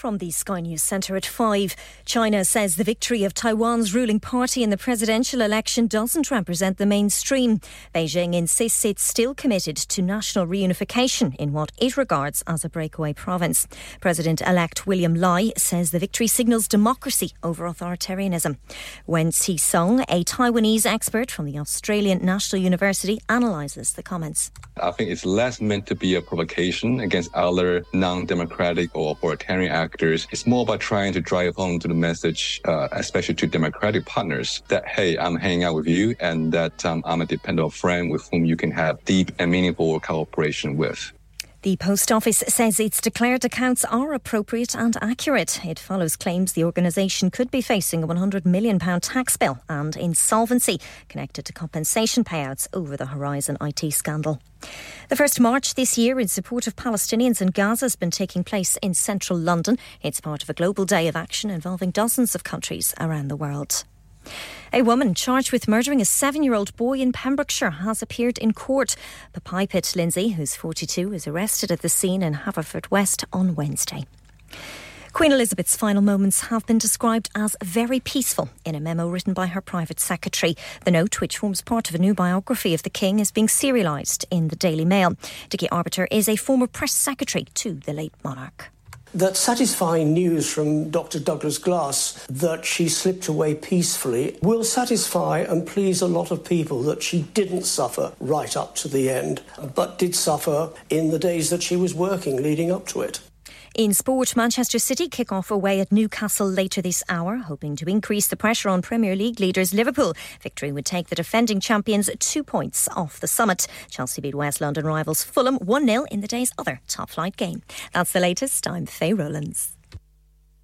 From the Sky News Centre at 5, China says the victory of Taiwan's ruling party in the presidential election doesn't represent the mainstream. Beijing insists it's still committed to national reunification in what it regards as a breakaway province. President elect William Lai says the victory signals democracy over authoritarianism. Wen Song, a Taiwanese expert from the Australian National University, analyses the comments. I think it's less meant to be a provocation against other non democratic or authoritarian actors It's more about trying to drive home to the message, uh, especially to democratic partners, that hey, I'm hanging out with you, and that um, I'm a dependable friend with whom you can have deep and meaningful cooperation with. The Post Office says its declared accounts are appropriate and accurate. It follows claims the organisation could be facing a £100 million tax bill and insolvency connected to compensation payouts over the Horizon IT scandal. The first march this year in support of Palestinians in Gaza has been taking place in central London. It's part of a global day of action involving dozens of countries around the world. A woman charged with murdering a seven year old boy in Pembrokeshire has appeared in court. Pipit Lindsay, who's 42, was arrested at the scene in Haverfordwest on Wednesday. Queen Elizabeth's final moments have been described as very peaceful in a memo written by her private secretary. The note, which forms part of a new biography of the King, is being serialised in the Daily Mail. Dickie Arbiter is a former press secretary to the late monarch that satisfying news from Dr. Douglas Glass that she slipped away peacefully will satisfy and please a lot of people that she didn't suffer right up to the end, but did suffer in the days that she was working leading up to it. In sport, Manchester City kick off away at Newcastle later this hour, hoping to increase the pressure on Premier League leaders Liverpool. Victory would take the defending champions two points off the summit. Chelsea beat West London rivals Fulham 1 0 in the day's other top flight game. That's the latest. I'm Faye Rowlands.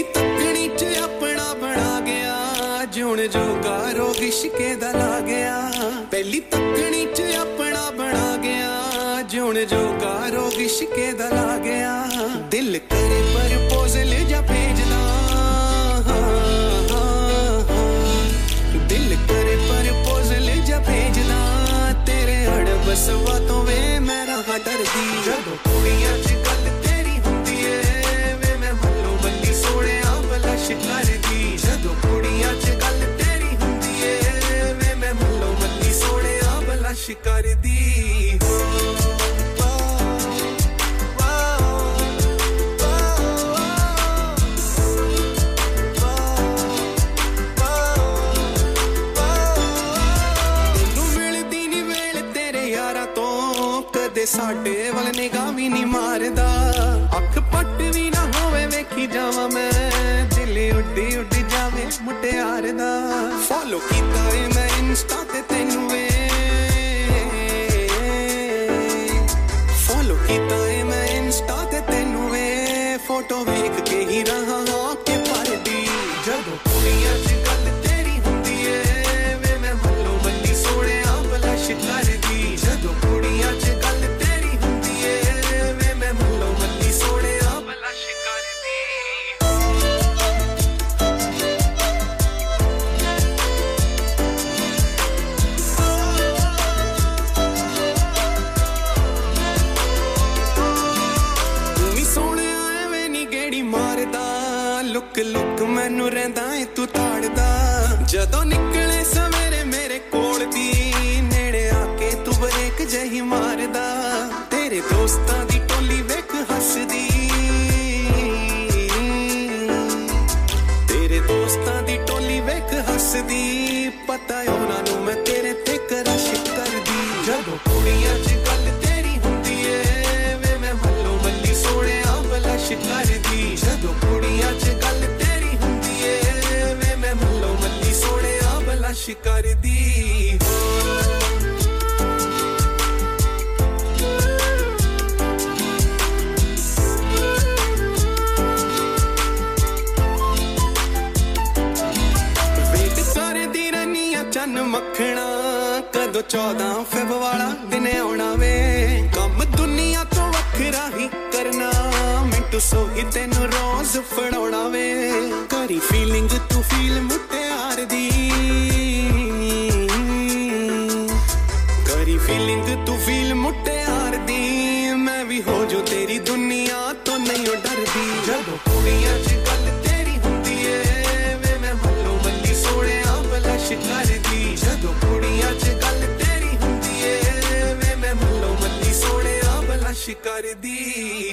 niet ਬਲਾਸ਼ ਕਰਦੀ। ਕਦੇ ਸਾਡੇ ਵੱਲ ਨਿਗਾਹ ਵੀ ਨਹੀਂ ਮਾਰਦਾ। ਅੱਖ ਪੱਟ ਵੀ ਨਾ ਹੋਵੇ, ਵੇਖੀ ਜਾਵਾਂ ਮੈਂ। ਦਿਲ ਉੱਡੀ ਉੱਡੀ ਜਾਵੇ ਮੁਟਿਆਰ ਦਾ। ਫੋਲੋ ਕੀਤਾ ਏ ਮੈਂ insta need a. the. 14 Feb ਵਾਲਾ ਦਿਨ ਆਉਣਾ ਵੇ। ਕੰਮ ਦੁਨੀਆ ਤੋਂ ਵੱਖਰਾ ਹੀ ਕਰਨਾ। ਮਿੰਟੂ ਸੋਹੀ ਤੈਨੂੰ ਰੋਜ਼ ਫੜਾਉਣਾ ਵੇ। ਕਰੀ ਫੀਲਿੰਗ ਤੂੰ ਫੀਲ ਮੁਟਿਆਰ ਦੀ कर दी।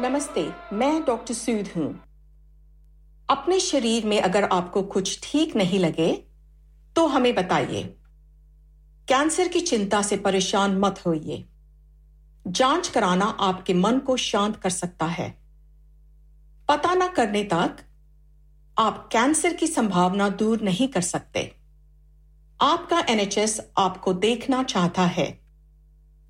नमस्ते, मैं डॉक्टर सूद हूँ। अपने शरीर में अगर आपको कुछ ठीक नहीं लगे तो हमें बताइए। कैंसर की चिंता से परेशान मत होइए। जाँच कराना आपके मन को शांत कर सकता है। पता न करने तक आप कैंसर की संभावना दूर नहीं कर सकते। आपका एनएचएस आपको देखना चाहता है।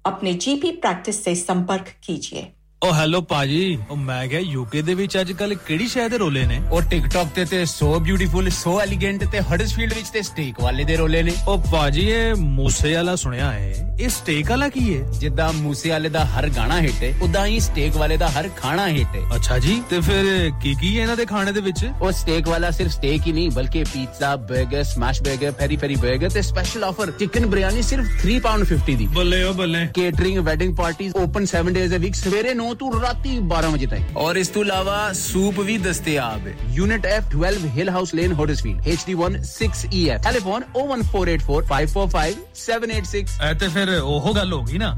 अपने जीपी प्रैक्टिस से संपर्क कीजिए। ਉਹ ਹੈਲੋ ਪਾਜੀ। ਉਹ ਮੈਂ ਕਿਹਾ ਯੂਕੇ ਦੇ ਵਿੱਚ ਅੱਜ ਕੱਲ ਕਿਹੜੀ ਸ਼ਾਇਦ ਦੇ ਰੋਲੇ ਨੇ? ਉਹ ਟਿਕਟੌਕ ਤੇ ਤੇ ਸੋ ਬਿਊਟੀਫੁਲ ਸੋ ਐਲੀਗੈਂਟ ਤੇ ਹਡਸਫੀਲਡ ਵਿੱਚ ਤੇ ਸਟੇਕ ਵਾਲੇ ਦੇ ਰੋਲੇ ਨੇ। ਉਹ ਪਾਜੀ ਇਹ ਮੂਸੇ ਵਾਲਾ ਸੁਣਿਆ ਏ ਇਹ ਸਟੇਕ ਵਾਲਾ ਕੀ ਏ ਜਿੱਦਾਂ ਮੂਸੇ ਵਾਲੇ ਦਾ ਹਰ ਗਾਣਾ ਹਿੱਟ ਏ ਉਦਾਂ ਹੀ ਸਟੇਕ ਵਾਲੇ ਦਾ ਹਰ ਖਾਣਾ ਹਿੱਟ ਏ ਅੱਛਾ ਜੀ ਤੇ ਫਿਰ ਕੀ ਕੀ ਏ ਇਹਨਾਂ ਦੇ ਖਾਣੇ ਦੇ ਵਿੱਚ? ਉਹ ਸਟੇਕ ਵਾਲਾ ਸਿਰਫ ਸਟੇਕ ਹੀ ਨਹੀਂ ਬਲਕਿ ਪੀਜ਼ਾ 버ਗਰ ਸਮੈਸ਼ 버ਗਰ ਫੈਰੀ ਫੈਰੀ 버ਗਰ ਤੇ ਸਪੈਸ਼ਲ ਆਫਰ ਚਿਕਨ ਬਿਰਿਆਨੀ ਸਿਰਫ 3 ਪਾਉਂਡ 50 ਦੀ। ਬੱਲੇ ਓ ਬੱਲੇ। Catering wedding parties open 7 days a week ਸਵੇਰੇ 9 ਤੋਂ ਰਾਤੀ 12 ਵਜੇ ਤੱਕ ਔਰ ਇਸ ਤੋਂ ਇਲਾਵਾ ਸੂਪ ਵੀ ਦਸਤਿਆਬ ਹੈ unit F 12 Hill House Lane Huddersfield HD1 6EF telephone 01484545786 ਐ ਤੇ ਫਿਰ ਉਹ ਗੱਲ ਹੋ ਗਈ ਨਾ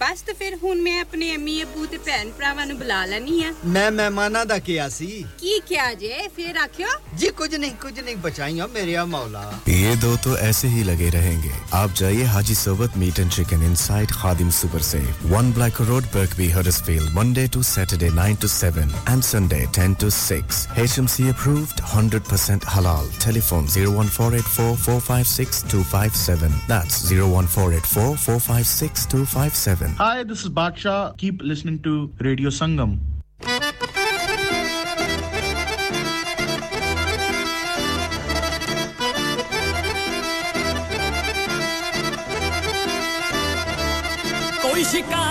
ਬਸ ਤੇ ਫਿਰ ਹੁਣ ਮੈਂ ਆਪਣੇ ਅੰਮੀ ਅੱਬੂ ਤੇ ਭੈਣ ਭਰਾਵਾਂ ਨੂੰ ਬੁਲਾ ਲੈਣੀ ਆ ਮੈਂ ਮਹਿਮਾਨਾਂ ਦਾ ਕਿਹਾ ਸੀ ਕੀ ਕਿਹਾ ਜੇ ਫਿਰ ਆਖਿਓ जी कुछ नहीं कुछ नहीं बचाइया मेरे या मौला ये दो तो ऐसे ही लगे रहेंगे आप जाइए Haji Sobat meat and chicken inside Khadim super safe one Black Road Birkby Huddersfield Monday to Saturday 9 to 7 and Sunday 10 to 6 HMC approved 100% halal telephone 01484 456 257 that's 01484 456 Hi, this is Baksha. Keep listening to Radio Sangam. कोई शिकार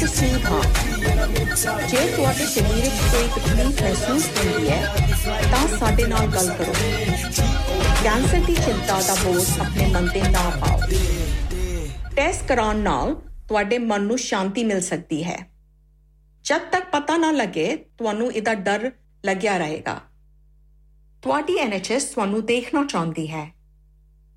ਮੈਂ doctor Singh ਹਾਂ ਜੇ ਤੁਹਾਡੇ ਸਰੀਰ ਵਿੱਚ ਕੋਈ ਤਕਲੀਫ ਮਹਿਸੂਸ ਹੁੰਦੀ ਹੈ, ਤਾਂ ਸਾਡੇ ਨਾਲ ਗੱਲ ਕਰੋ। ਕੈਂਸਰ ਦੀ ਚਿੰਤਾ ਦਾ ਬੋਝ ਆਪਣੇ ਮਨ ਤੇ ਨਾ ਪਾਓ ਟੈਸਟ ਕਰਾਉਣ ਨਾਲ ਤੁਹਾਡੇ ਮਨ ਨੂੰ ਸ਼ਾਂਤੀ ਮਿਲ ਸਕਦੀ ਹੈ। ਜਦ ਤੱਕ ਪਤਾ ਨਾ ਲੱਗੇ, ਤੁਹਾਨੂੰ ਇਹਦਾ ਡਰ ਲੱਗਿਆ ਰਹੇਗਾ। ਤੁਹਾਡੀ ਐਨਐਚਐਸ ਤੁਹਾਨੂੰ ਦੇਖਣਾ ਚਾਹੁੰਦੀ ਹੈ।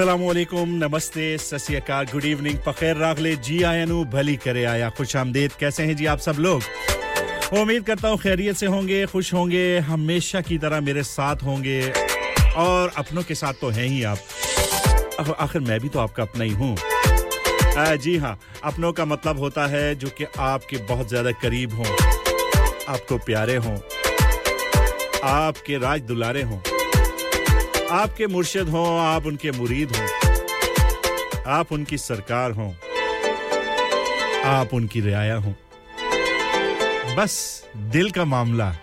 वालेकुम नमस्ते सस्यकार गुड इवनिंग पखेर रागले जी आयनु भली करे आया, खुश आमदेद, कैसे हैं जी आप सब लोग? उम्मीद करता हूँ खैरियत से होंगे, खुश होंगे, हमेशा की तरह मेरे साथ होंगे, और अपनों के साथ तो हैं ही आप। आखिर मैं भी तो आपका अपना ही हूँ। जी हाँ अपनों का मतलब होता है जो कि आपके बहुत ज़्यादा करीब हों, आपको प्यारे हों, आपके राज दुलारे हों। आपके मुर्शिद हों, आप उनके मुरीद हों, आप उनकी सरकार हों, आप उनकी रियाया हों। बस दिल का मामला,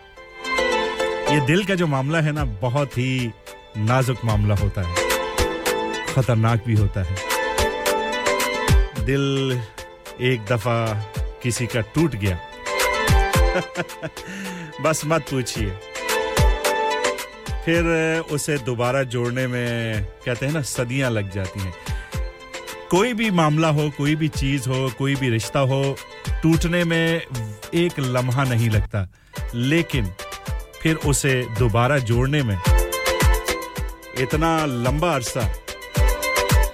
ये दिल का जो मामला है ना, बहुत ही नाजुक मामला होता है, खतरनाक भी होता है। दिल एक दफ़ा किसी का टूट गया। बस मत पूछिए। फिर उसे दोबारा जोड़ने में, कहते हैं ना, सदियाँ लग जाती हैं। कोई भी मामला हो, कोई भी चीज़ हो, कोई भी रिश्ता हो, टूटने में एक लम्हा नहीं लगता। लेकिन फिर उसे दोबारा जोड़ने में इतना लंबा अरसा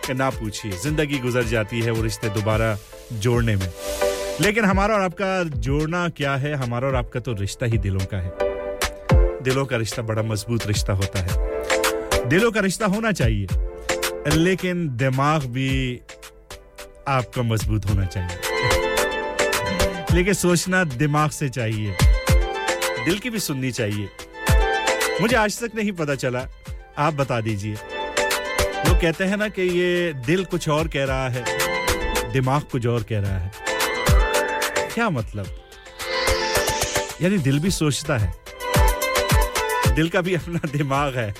कि ना पूछिए। ज़िंदगी गुजर जाती है वो रिश्ते दोबारा जोड़ने में। लेकिन हमारा और आपका जोड़ना क्या है? हमारा और आपका तो रिश्ता ही दिलों का है। दिलों का रिश्ता बड़ा मज़बूत रिश्ता होता है। दिलों का रिश्ता होना चाहिए, लेकिन दिमाग भी आपका मज़बूत होना चाहिए। लेकिन सोचना दिमाग से चाहिए, दिल की भी सुननी चाहिए। मुझे आज तक नहीं पता चला, आप बता दीजिए। लोग कहते हैं ना कि ये दिल कुछ और कह रहा है, दिमाग कुछ और कह रहा है। क्या मतलब? यानी दिल भी सोचता है। दिल का भी अपना दिमाग है।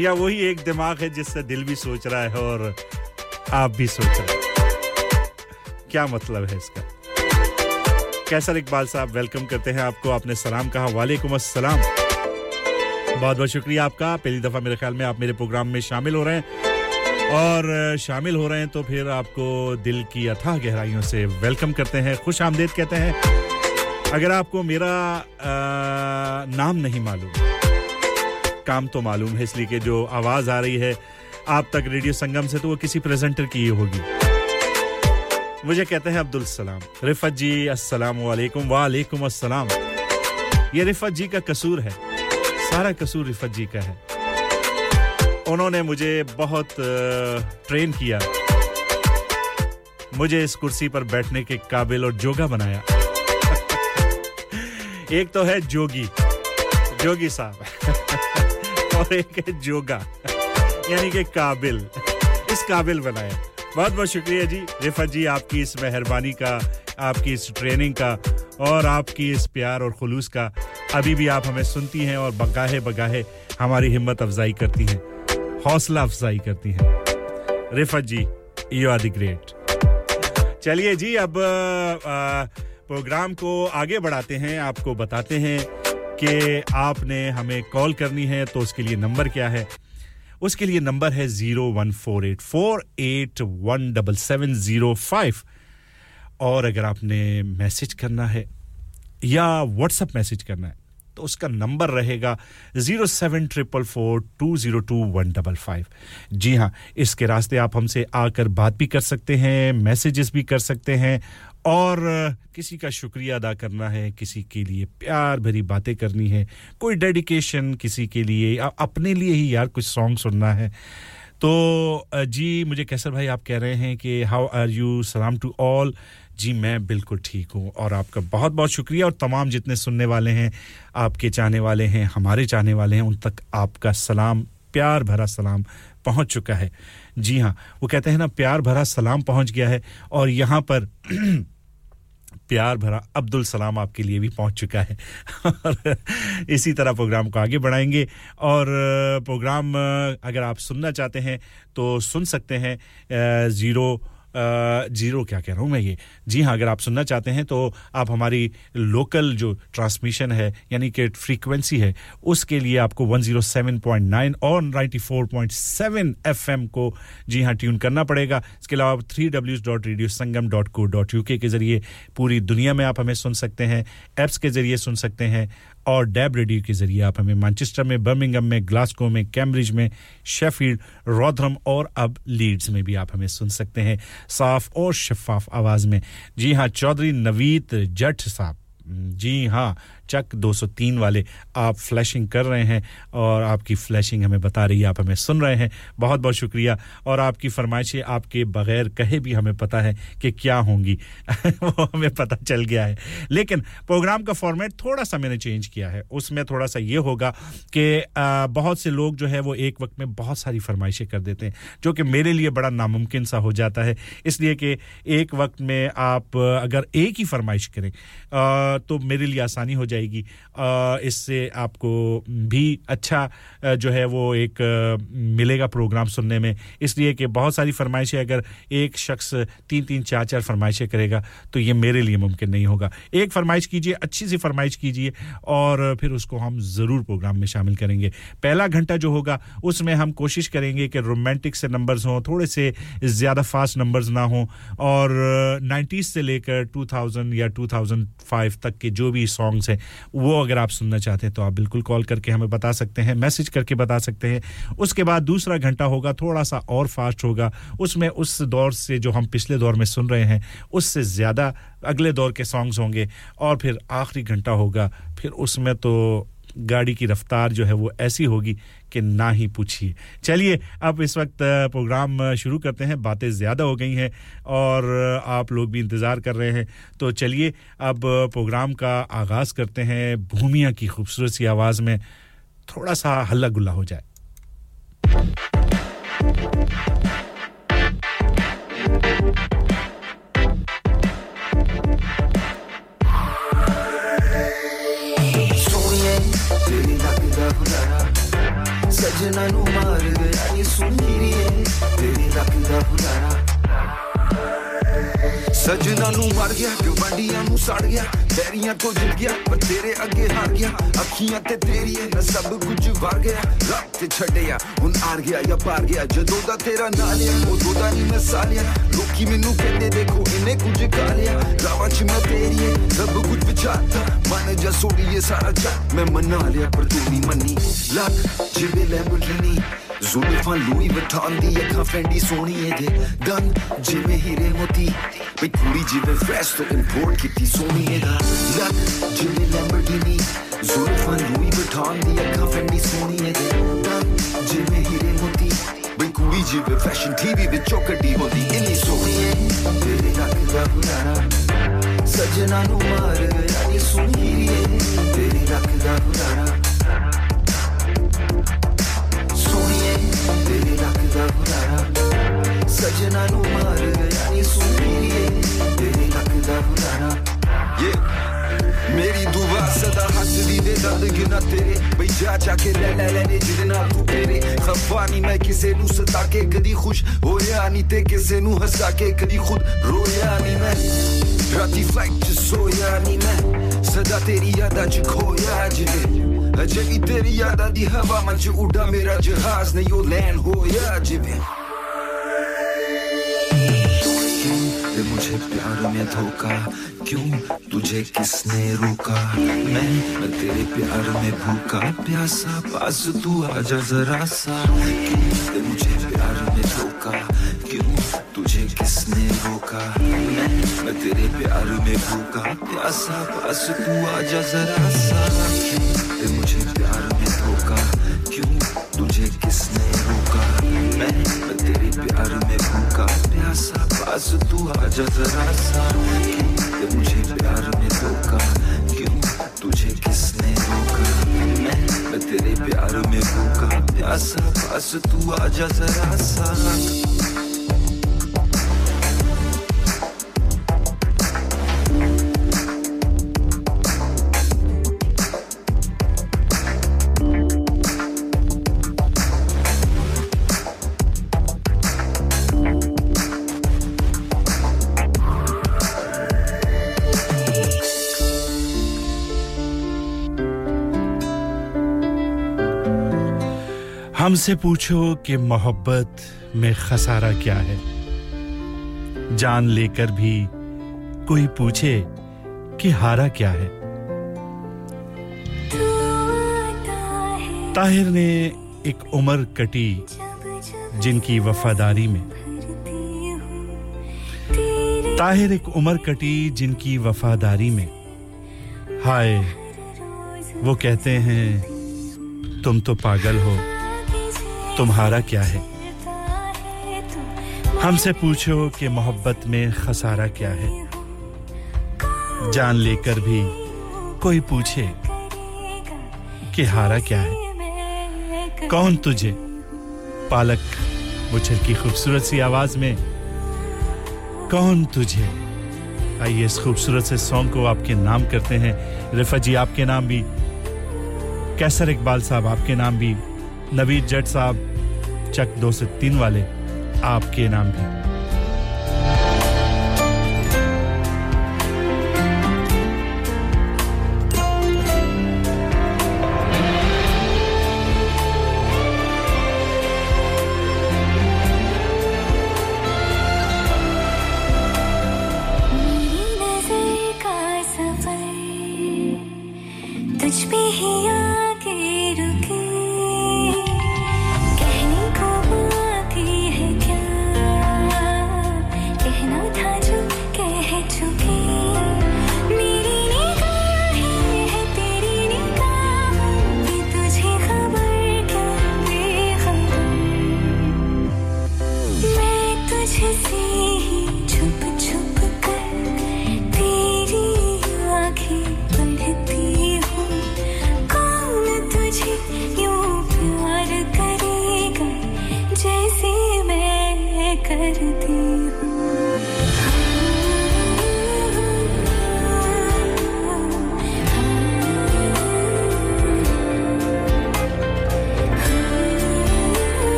या वही एक दिमाग है जिससे दिल भी सोच रहा है और आप भी सोच रहे हैं। क्या मतलब है इसका? कैसर इकबाल साहब वेलकम करते हैं आपको। आपने सलाम कहा। वालेकुम अस्सलाम। बहुत बहुत शुक्रिया आपका। पहली दफ़ा मेरे ख्याल में आप मेरे प्रोग्राम में शामिल हो रहे हैं। और शामिल हो रहे हैं तो फिर आपको दिल की अथाह गहराइयों से वेलकम करते हैं। खुश आमदेद कहते हैं। अगर आपको मेरा आ, नाम नहीं मालूम काम तो मालूम है इसलिए कि जो आवाज़ आ रही है आप तक रेडियो संगम से तो वो किसी प्रेजेंटर की ही होगी। मुझे कहते हैं अब्दुल सलाम। रिफत जी अस्सलाम वालेकुम वालेकुम अस्सलाम। ये रिफत जी का कसूर है। सारा कसूर रिफत जी का है। उन्होंने मुझे बहुत ट्रेन किया। मुझे इस कुर्सी पर बैठने के काबिल और जोगा बनाया। एक तो है जोगी जोगी साहब और एक है जोगा यानी कि काबिल इस काबिल बनाया। बहुत बहुत शुक्रिया जी रिफत जी आपकी इस मेहरबानी का आपकी इस ट्रेनिंग का और आपकी इस प्यार और खुलूस का अभी भी आप हमें सुनती हैं और बगाहे बगाहे हमारी हिम्मत अफजाई करती हैं हौसला अफजाई करती हैं। Rifat ji you are the great चलिए जी अब आ, प्रोग्राम को आगे बढ़ाते हैं, आपको बताते हैं कि आपने हमें कॉल करनी है तो उसके लिए नंबर क्या है। उसके लिए नंबर है zero one four eight four eight one double seven zero five. और अगर आपने मैसेज करना है या व्हाट्सएप मैसेज करना है तो उसका नंबर रहेगा zero seven triple four two zero two one double five. जी हाँ इसके रास्ते आप हमसे आकर बात भी कर सकते हैं, मैसेजेस भी कर सकते हैं और किसी का शुक्रिया अदा करना है, किसी के लिए प्यार भरी बातें करनी है, कोई डेडिकेशन किसी के लिए अपने लिए ही यार कुछ सॉन्ग सुनना है। तो जी, मुझे कैसर भाई आप कह रहे हैं कि हाउ आर यू सलाम टू ऑल जी, मैं बिल्कुल ठीक हूँ और आपका बहुत बहुत शुक्रिया और तमाम जितने सुनने वाले हैं, आपके चाहने वाले हैं, हमारे चाहने वाले हैं, उन तक आपका सलाम, प्यार भरा सलाम पहुँच चुका है। जी हाँ वो कहते हैं ना, प्यार भरा सलाम पहुँच गया है और यहाँ पर प्यार भरा अब्दुल सलाम आपके लिए भी पहुँच चुका है। और इसी तरह प्रोग्राम को आगे बढ़ाएँगे। और प्रोग्राम अगर आप सुनना चाहते हैं तो सुन सकते हैं ज़ीरो ज़ीरो क्या कह रहा हूँ मैं ये? जी हाँ अगर आप सुनना चाहते हैं तो आप हमारी लोकल जो ट्रांसमिशन है, यानी कि फ्रीक्वेंसी है, उसके लिए आपको 107.9 और 94.7 एफएम को जी हाँ ट्यून करना पड़ेगा। इसके अलावा three डब्ल्यूज dot radio Sangam dot co dot U K ज़रिए पूरी दुनिया में आप हमें सुन सकते हैं, ऐप्स के ज़रिए सुन सकते हैं और डैब रेडियो के ज़रिए आप हमें मैनचेस्टर में बर्मिंगम में ग्लासगो में कैम्ब्रिज में शेफील्ड रॉथरम और अब लीड्स में भी आप हमें सुन सकते हैं साफ़ और शफाफ आवाज़ में। जी हाँ चौधरी नवीत जट साहब। जी हाँ चक 203 वाले आप फ्लैशिंग कर रहे हैं और आपकी फ्लैशिंग हमें बता रही है, आप हमें सुन रहे हैं। बहुत बहुत शुक्रिया। और आपकी फरमाइशें आपके बगैर कहे भी हमें पता है कि क्या होंगी। वो हमें पता चल गया है। लेकिन प्रोग्राम का फॉर्मेट थोड़ा सा मैंने चेंज किया है। उसमें थोड़ा सा ये होगा कि बहुत से लोग जो है वो एक वक्त में बहुत सारी फरमाइशें कर देते हैं, जो कि मेरे लिए बड़ा नामुमकिन सा हो जाता है। इसलिए कि एक वक्त में आप अगर एक ही फरमाइश करें तो मेरे लिए आसानी हो जाए जाएगी। इससे आपको भी अच्छा जो है वो एक मिलेगा प्रोग्राम सुनने में। इसलिए कि बहुत सारी फरमाइशें, अगर एक शख्स तीन तीन, चार चार फरमाइशें करेगा तो ये मेरे लिए मुमकिन नहीं होगा। एक फरमाइश कीजिए, अच्छी सी फरमाइश कीजिए, और फिर उसको हम ज़रूर प्रोग्राम में शामिल करेंगे। पहला घंटा जो होगा, उसमें हम कोशिश करेंगे कि रोमांटिक से नंबर्स हों, थोड़े से ज़्यादा फास्ट नंबर्स ना हों, और नाइन्टीज़ से लेकर 2000 या 2005 तक के जो भी सॉन्ग्स हैं वो अगर आप सुनना चाहते हैं तो आप बिल्कुल कॉल करके हमें बता सकते हैं, मैसेज करके बता सकते हैं। उसके बाद दूसरा घंटा होगा थोड़ा सा और फास्ट होगा। उसमें उस दौर से जो हम पिछले दौर में सुन रहे हैं, उससे ज़्यादा अगले दौर के सॉन्ग्स होंगे और फिर आखिरी घंटा होगा। फिर उसमें तो गाड़ी की रफ्तार जो है वो ऐसी होगी कि ना ही पूछिए। चलिए, अब इस वक्त प्रोग्राम शुरू करते हैं। बातें ज़्यादा हो गई हैं और आप लोग भी इंतज़ार कर रहे हैं। तो चलिए, अब प्रोग्राम का आगाज़ करते हैं भूमिया की खूबसूरत सी आवाज़ में। थोड़ा सा हल्ला गुल्ला हो जाए। නනු මාර්ගයනි සුන්දිරියෙන් පෙරි ලකිදපුදරා ਸਜਣਾ ਨੂੰ ਮਰ ਗਿਆ ਗਵਾਂਡੀਆਂ ਨੂੰ ਸੜ ਗਿਆ ਬੈਰੀਆਂ ਤੋਂ ਜਿੱਤ ਗਿਆ ਪਰ ਤੇਰੇ ਅੱਗੇ ਹਾਰ ਗਿਆ, ਅੱਖੀਆਂ ਤੇ ਤੇਰੀ ਮੈਂ ਸਭ ਕੁਝ ਵਾਰ ਗਿਆ ਰੱਬ ਤੇ ਛੱਡਿਆ, ਹੁਣ ਆਰ ਗਿਆ ਜਾਂ ਪਾਰ ਗਿਆ, ਜਦੋਂ ਦਾ ਤੇਰਾ ਨਾਂ ਲਿਆ, ਉਦੋਂ ਦਾ ਨਹੀਂ ਮੈਂ ਸਾਲਿਆ ਲੋਕੀ ਮੈਨੂੰ ਕਹਿੰਦੇ ਦੇਖੋ ਇਹਨੇ ਕੁਝ ਕਾ ਲਿਆ, ਰਾਵਾਂ ਚ ਮੈਂ ਤੇਰੀ ਸਭ ਕੁਝ ਵਿਚਾਰਤਾ ਮਨ ਜਾ ਸੋੜੀਏ ਸਾਰਾ ਚੱਕ ਮੈਂ ਮਨਾ ਲਿਆ, ਪਰ ਤੂੰ ਨਹੀਂ ਮੰਨੀ ਲੱਕ ਜਿਵੇਂ ਲੈਂਬਰਗਿਨੀ ਜ਼ੁਲਫਾਂ ਲੂਈ ਵਟਾਨ ਦੀ ਅੱਖਾਂ ਫੈਂਡੀ ਸੋਹਣੀ ਏ ਜੇ ਦੰਨ ਜਿਵੇਂ ਹੀਰੇ ਮੋਤੀ ਬਈ ਕੁੜੀ ਜਿਵੇਂ ਫਰੈਸ਼ ਤੋਂ ਇੰਪੋਰਟ ਕੀਤੀ ਸੋਹਣੀ ਏ ਦਾ ਲੱਕ ਜਿਵੇਂ ਲੈਂਬਰਗਿਨੀ ਜ਼ੁਲਫਾਂ ਲੂਈ ਵਟਾਨ ਦੀ ਅੱਖਾਂ ਫੈਂਡੀ ਸੋਹਣੀ ਏ ਜੇ ਦੰਨ ਜਿਵੇਂ ਹੀਰੇ ਮੋਤੀ ਬਈ ਕੁੜੀ ਜਿਵੇਂ ਫੈਸ਼ਨ ਟੀਵੀ ਵਿੱਚੋਂ ਕੱਢੀ ਹੁੰਦੀ ਇੰਨੀ ਸੋਹਣੀ ਏ ਤੇਰੇ ਲੱਕ ਦਾ ਬੁਲਾਰਾ ਸਜਣਾ ਨੂੰ ਮਾਰ ਗਿਆ ਨੀ ਸੁਣੀ ਏ ਤੇਰੇ ਲੱਕ ਦਾ ਬੁਲਾਰਾ ਤੇਰੇ ਲੱਕ ਦਾ ਬੁਲਾਰਾ ਸਜਣਾ ਨੂੰ ਮਾਰ ਗਿਆ ਨੀ ਸੁਣੀਏ ਤੇਰੇ ਲੱਕ ਦਾ ਬੁਲਾਰਾ ਮੇਰੀ ਦੁਆ ਸਦਾ ਹੱਸਦੀ ਦੇ ਦਰਦ ਗਿਨਾ ਤੇਰੇ ਬਈ ਜਾ ਜਾ ਕੇ ਲੈ ਲੈ ਲੈਨੇ ਜਿਹਦੇ ਨਾਲ ਤੂੰ ਤੇਰੇ ਖਫਾ ਨਹੀਂ ਮੈਂ ਕਿਸੇ ਨੂੰ ਸਤਾ ਕੇ ਕਦੀ ਖੁਸ਼ ਹੋਇਆ ਨਹੀਂ ਤੇ ਕਿਸੇ ਨੂੰ ਹੱਸਾ ਕੇ ਕਦੀ ਖੁਦ ਰੋਇਆ ਨਹੀਂ ਮੈਂ ਰਾਤੀ ਫਲਾਈਟ ਚ ਸੋਇਆ ਨਹੀਂ ਮੈਂ ਸਦਾ ਤੇਰੀ ਯਾਦਾਂ ਚ ਖੋਇਆ ਜਿਵੇਂ ਅਜੇ ਵੀ ਤੇਰੀ ਯਾਦਾਂ ਦੀ ਹਵਾ ਮਨ ਉਡਾ ਮੇਰਾ ਜਹਾਜ਼ ਨੇ ਯੋ ਲੈਂਡ ਹੋਇਆ ਜਿਵੇਂ मुझे प्यार में धोखा क्यों तुझे किसने रोका मैं मैं तेरे प्यार में भूखा प्यासा पास तू आजा जरा सा क्यों मुझे प्यार में धोखा क्यों तुझे में किसने रोका मैं मैं तेरे प्यार में भूखा। प्यासा पास तू आजा जरा सा। क्यों मुझे प्यार में धोखा क्यों? तुझे किसने रोका मैं मैं तेरे प्यार में भूखा। प्यासा पास तू आजा जरा सा। क्यों मुझे प्यार में धोखा क्यों? तुझे किसने रोका मैं मैं तेरे प्यार में भूखा। प्यासा पास तू आजा जरा सा। हमसे पूछो कि मोहब्बत में खसारा क्या है। जान लेकर भी कोई पूछे कि हारा क्या है। ताहिर ने एक उम्र कटी जिनकी वफादारी में। ताहिर एक उम्र कटी जिनकी वफादारी में। हाय, वो कहते हैं, तुम तो पागल हो। तुम्हारा क्या है? हमसे पूछो कि मोहब्बत में खसारा क्या है? जान लेकर भी कोई पूछे कि हारा क्या है? कौन तुझे? पालक मुझर की खूबसूरत सी आवाज़ में, कौन तुझे? आइए इस खूबसूरत से सॉन्ग को आपके नाम करते हैं। रिफा जी, आपके नाम भी। कैसर इकबाल साहब, आपके नाम भी। नवीद जट साहब चक दो से तीन वाले आपके नाम भी।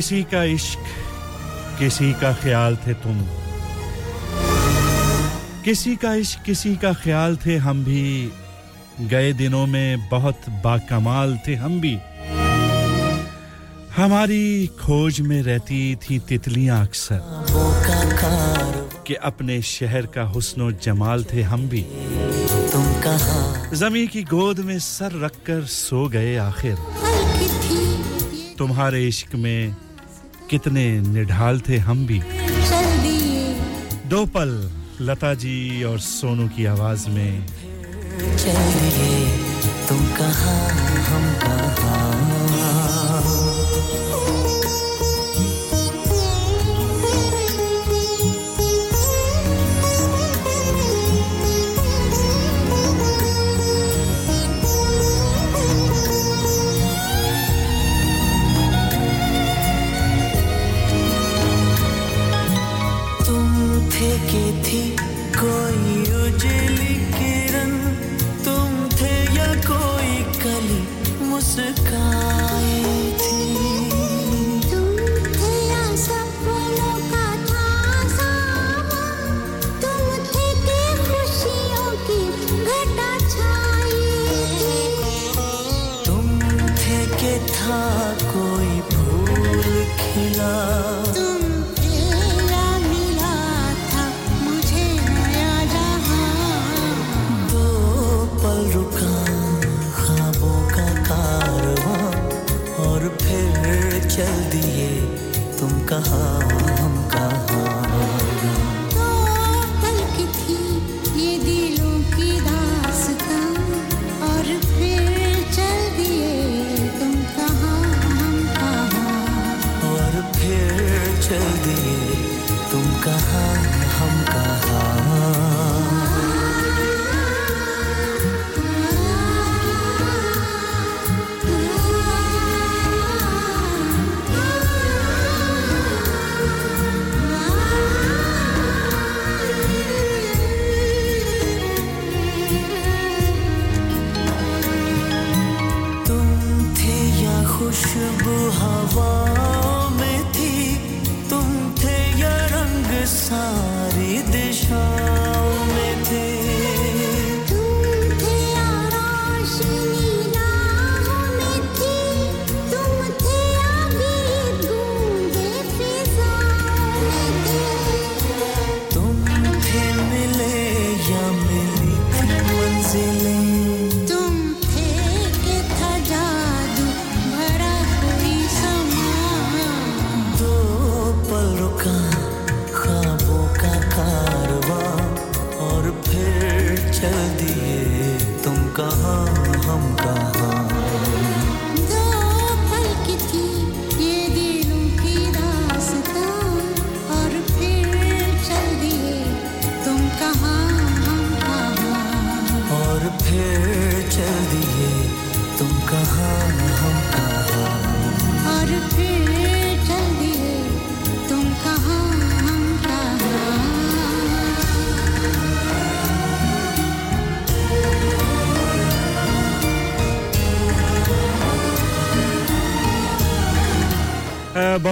किसी का इश्क, किसी का ख्याल थे तुम। किसी का इश्क, किसी का ख्याल थे हम भी। गए दिनों में बहुत बाकमाल थे हम भी। हमारी खोज में रहती थी तितलियाँ अक्सर, कि अपने शहर का हुस्नो जमाल थे हम भी। तुम जमी की गोद में सर रखकर सो गए आखिर। तुम्हारे इश्क में कितने निढाल थे हम भी। दो पल लता जी और सोनू की आवाज़ में। चल दिए तुम कहा, हम कहा?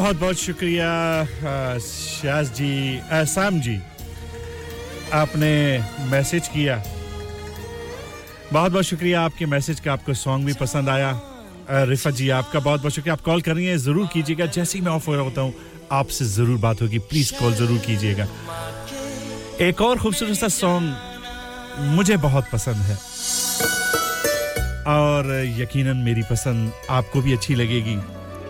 बहुत बहुत शुक्रिया शाज जी एहसाम जी। आपने मैसेज किया। बहुत बहुत शुक्रिया आपके मैसेज का, आपको सॉन्ग भी पसंद आया। रिफत जी, आपका बहुत बहुत शुक्रिया। आप कॉल कर रही हैं, ज़रूर कीजिएगा। जैसे ही मैं ऑफ़ हो रहा होता हूँ, आपसे ज़रूर बात होगी। प्लीज़ कॉल ज़रूर कीजिएगा। एक और खूबसूरत सा सॉन्ग मुझे बहुत पसंद है। और यकीनन मेरी पसंद आपको भी अच्छी लगेगी।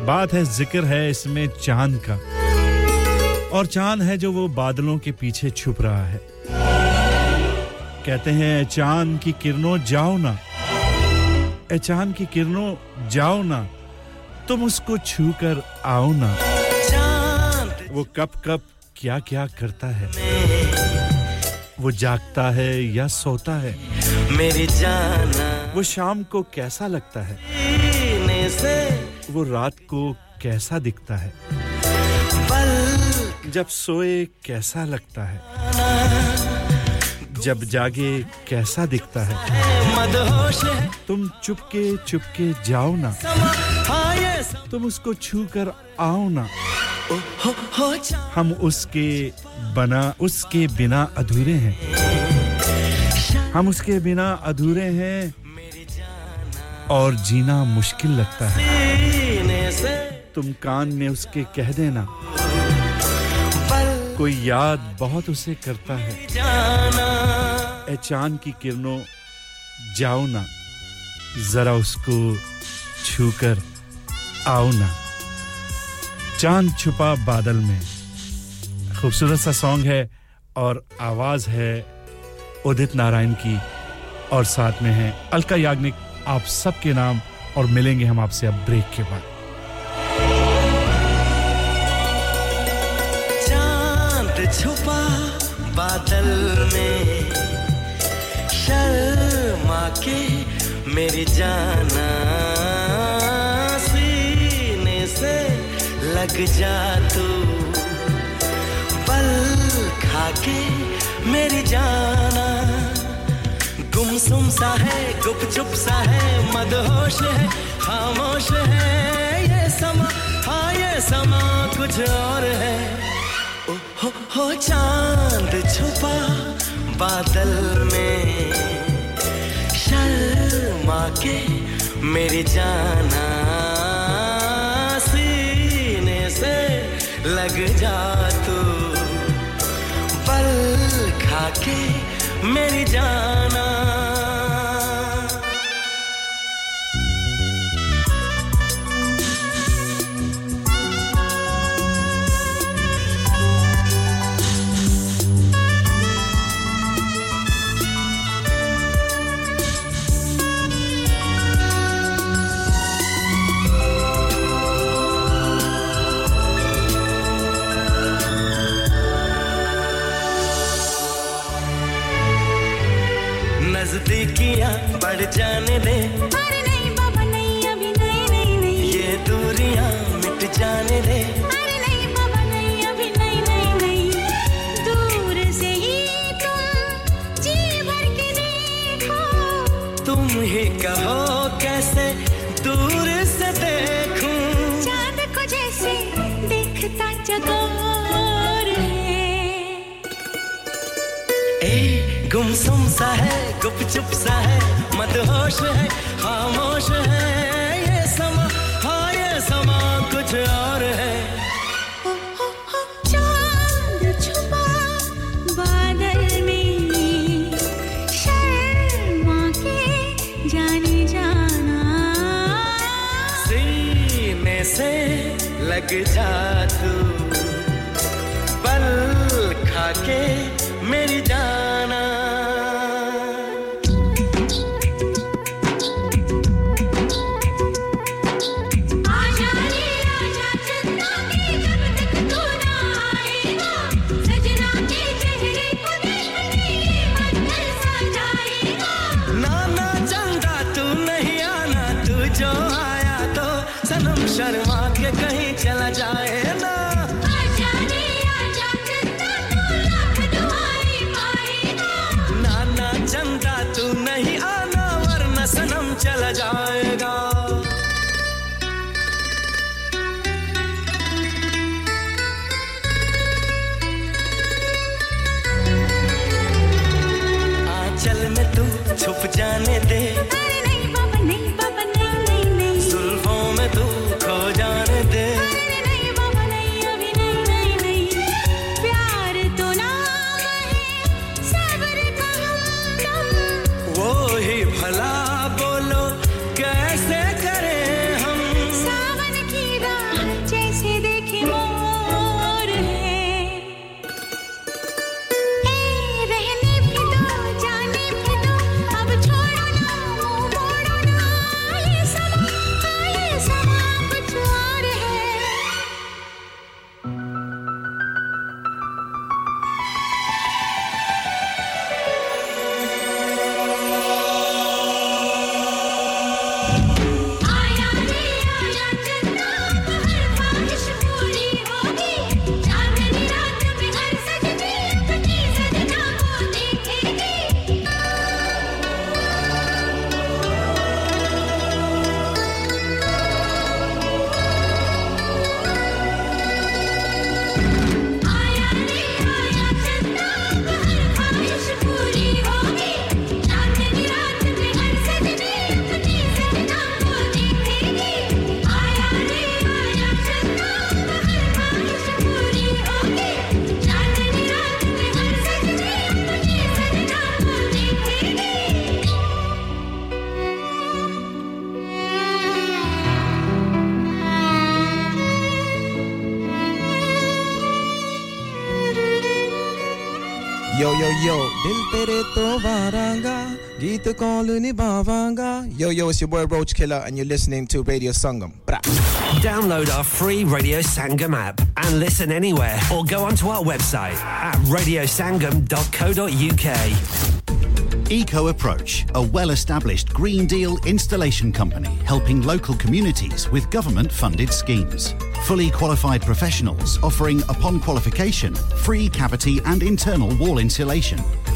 बात है ज़िक्र है इसमें चाँद का। और चाँद है जो वो बादलों के पीछे छुप रहा है। कहते हैं चाँद की किरणों जाओ ना। ए चाँद की किरणों जाओ ना। तुम उसको छू कर आओ ना। वो कब कब क्या क्या करता है। वो जागता है या सोता है। मेरी जाना। वो शाम को कैसा लगता है। वो रात को कैसा दिखता है? जब सोए कैसा लगता है? जब जागे कैसा दिखता है? तुम चुपके चुपके जाओ ना। तुम उसको छू कर आओ ना। हम उसके बना, उसके बिना अधूरे हैं। हम उसके बिना अधूरे हैं। और जीना मुश्किल लगता है। तुम कान में उसके कह देना। कोई याद बहुत उसे करता है। ए चाँद की किरणों जाओ ना। जरा उसको छूकर आओ ना। चाँद छुपा बादल में। खूबसूरत सा सॉन्ग है और आवाज़ है उदित नारायण की और साथ में है अलका याग्निक। आप सबके नाम और मिलेंगे हम आपसे अब ब्रेक के बाद। छुपा बादल में, शर्मा के मेरी जाना सीने से लग जा तू। बल खा के मेरी जाना गुमसुम सा है गुपचुप सा है मदहोश है खामोश है। ये समा हाँ ये समा कुछ और है। ओ, हो, हो चाँद छुपा बादल में। शर्मा के मेरी जाना सीने से लग जा तू। पल खा के मेरी जाना। नजदीकियाँ जाने दे। अरे नहीं बाबा नहीं अभी नहीं नहीं नहीं। ये दूरियाँ मिट जाने दे। अरे नहीं बाबा नहीं अभी नहीं नहीं नहीं। दूर से ही तुम जी भर के देखो। तुम ही कहो कैसे दूर से देखूँ? चाँद को जैसे देखता चकोर है। ए गुमसुम सा है गुपचुप सा है। मदहोश है खामोश है ये समा हाँ ये समा कुछ और है। चाँद छुपा बादल में शर्मा के जाने जाना। सीने से लग जा Varanga, Koluni Bavanga. Yo, yo, it's your boy Roach Killer, and you're listening to Radio Sangam. Bra. Download our free Radio Sangam app and listen anywhere, or go onto our website at radiosangam.co.uk. Eco Approach, a well established Green Deal installation company helping local communities with government funded schemes. Fully qualified professionals offering, upon qualification, free cavity and internal wall insulation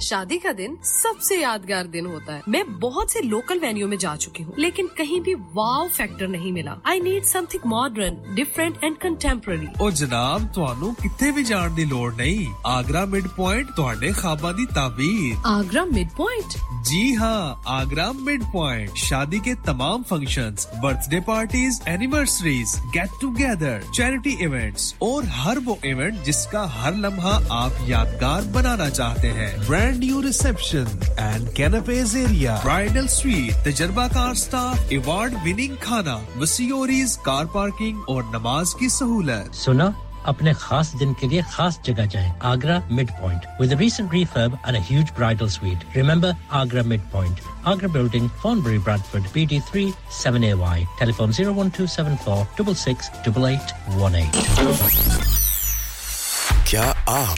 शादी का दिन सबसे यादगार दिन होता है मैं बहुत से लोकल वेन्यू में जा चुकी हूँ लेकिन कहीं भी वाव फैक्टर नहीं मिला I need something modern different and contemporary ਉਹ ਜਨਾਬ ਤੁਹਾਨੂੰ ਕਿੱਥੇ ਵੀ ਜਾਣ ਦੀ ਲੋੜ ਨਹੀਂ ਆਗਰਾ ਮਿਡ ਪੁਆਇੰਟ ਤੁਹਾਡੇ ਖਾਬਾਂ ਦੀ ਤਾਬੀਰ आगरा मिड पॉइंट जी हाँ आगरा मिड पॉइंट शादी के तमाम functions, birthday parties anniversaries get together charity events और हर वो इवेंट जिसका हर लम्हा आप यादगार बनाना चाहते हैं brand new reception and canapes area bridal suite तजर्बाकार staff award winning खाना वसीओरीज कार पार्किंग और नमाज़ की सहूलत सुना अपने खास दिन के लिए खास जगह जाएँ Agra mid point with recent refurb and a huge bridal suite. Remember agra mid point agra building thornbury bradford bd3 7ay telephone 01274 668818 क्या आप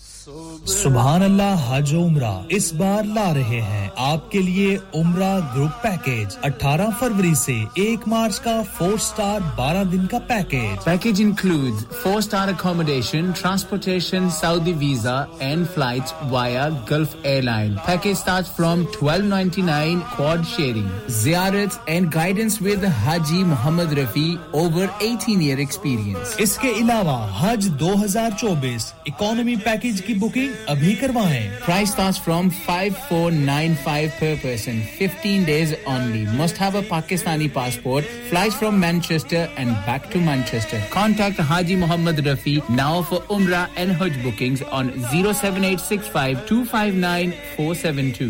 सुबहान अल्लाह हज उम्रा। इस बार ला रहे हैं आपके लिए उम्र ग्रुप पैकेज 18 फरवरी से 1 मार्च का फोर स्टार 12 दिन का package package include four star accommodation transportation Saudi visa and flight via Gulf airline package start from 1299 quad sharing जियारत and guidance with Haji Mohammad Rafi over 18 year experience इसके अलावा हज 2024 economy package की booking अभी करवाएँ। Price start from 5495 per person 15 days only must have a Pakistani passport flight from Manchester and back to Manchester contact Haji Mohammad Rafi now for उम्र and हज booking on zero seven eight six five two five nine four seven two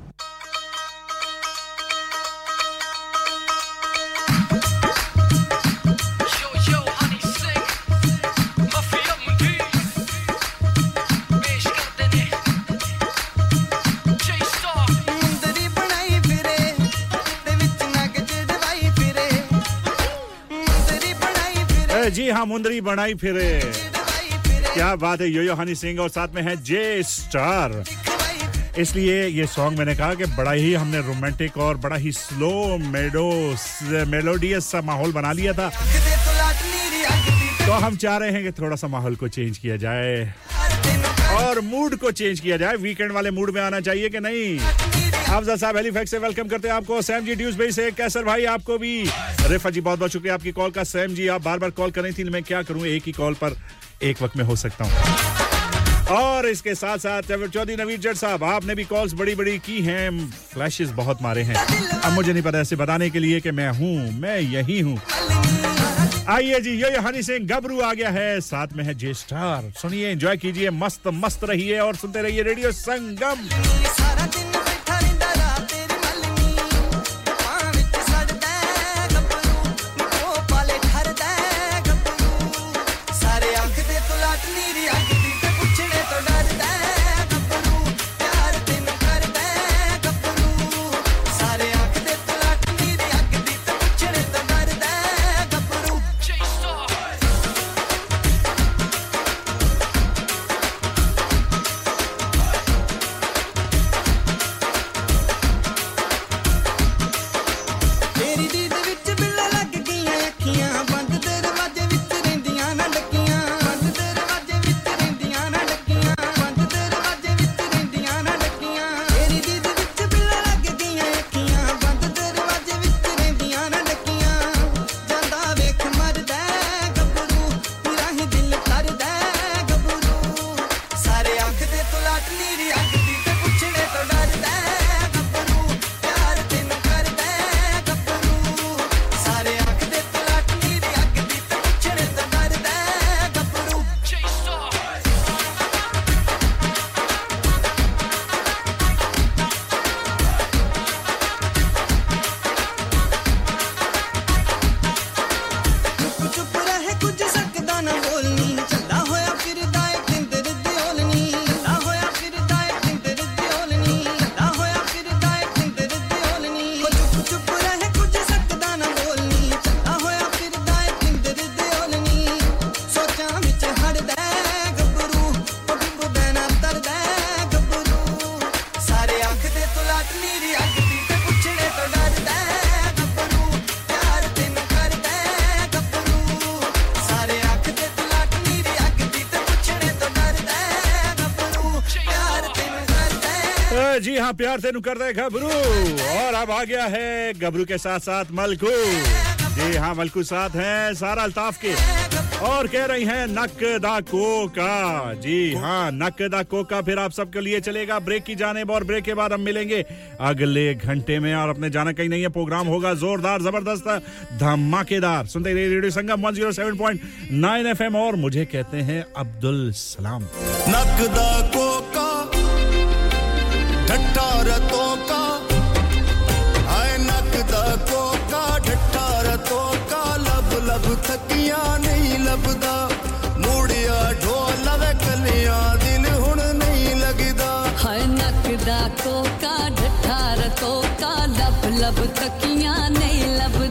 अरे जी हाँ मुंदरी बनाई फिरे। क्या बात है यो यो हनी सिंह और साथ में है जे स्टार इसलिए ये सॉन्ग मैंने कहा कि बड़ा ही हमने रोमांटिक और बड़ा ही स्लो मेडो मेलोडियस सा माहौल बना लिया था। तो हम चाह रहे हैं कि थोड़ा सा माहौल को चेंज किया जाए। और मूड को चेंज किया जाए। वीकेंड वाले मूड में आना चाहिए कि नहीं? अफजल साहब हेलीफैक्स से वेलकम करते हैं आपको। सैम जी ड्यूस भाई से कैसर भाई आपको भी। रिफा जी बहुत बहुत शुक्रिया आपकी कॉल का। सैम जी, आप बार बार कॉल कर थी, मैं क्या करूँ, एक ही कॉल पर एक वक्त में हो सकता हूँ। और इसके साथ साथ चौधरी नवीद जट साहब, आपने भी कॉल्स बड़ी बड़ी की हैं फ्लैशेस बहुत मारे हैं। अब मुझे नहीं पता ऐसे बताने के लिए कि मैं हूँ, मैं यही हूँ। आइए जी, ये हनी सिंह, गबरू आ गया है, साथ में है जे स्टार सुनिए एंजॉय कीजिए मस्त मस्त रहिए और सुनते रहिए रेडियो संगम। प्यार से नुकर रहे घबरू। और अब आ गया है घबरू के साथ साथ मलकू। जी हाँ मलकू साथ है सारा अल्ताफ के। और कह रही हैं, नक दा कोका। जी हाँ नक दा कोका फिर आप सबके लिए चलेगा। ब्रेक की जाने और ब्रेक के बाद हम मिलेंगे अगले घंटे में। और अपने जाना कहीं नहीं है, प्रोग्राम होगा जोरदार, ज़बरदस्त, धमाकेदार। सुनते रहिए रेडियो संगम 107.9 एफएम और मुझे कहते हैं अब्दुल सलाम। नक दा को ਨਹੀਂ ਲੱਭਦਾ ਮੂੜਿਆ ਢੋਲ ਲਵੇ ਕਲੀਆਂ ਦਿਲ ਹੁਣ ਨਹੀਂ ਲੱਗਦਾ ਹਾਏ ਨੱਕ ਦਾ ਕੋਕਾ ਢੱਠਾ ਰਤੋਕਾ ਲੱਭ ਲੱਭ ਤੱਕੀਆਂ ਨਹੀਂ ਲੱਭਦਾ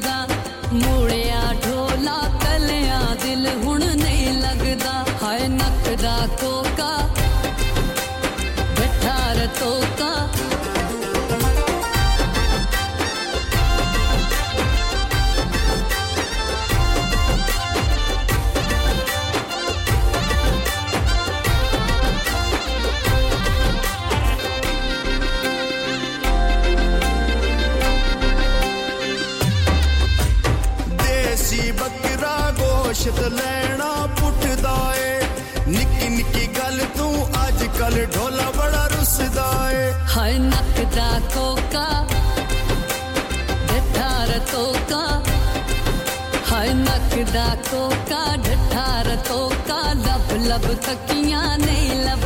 अब थकिया नहीं लब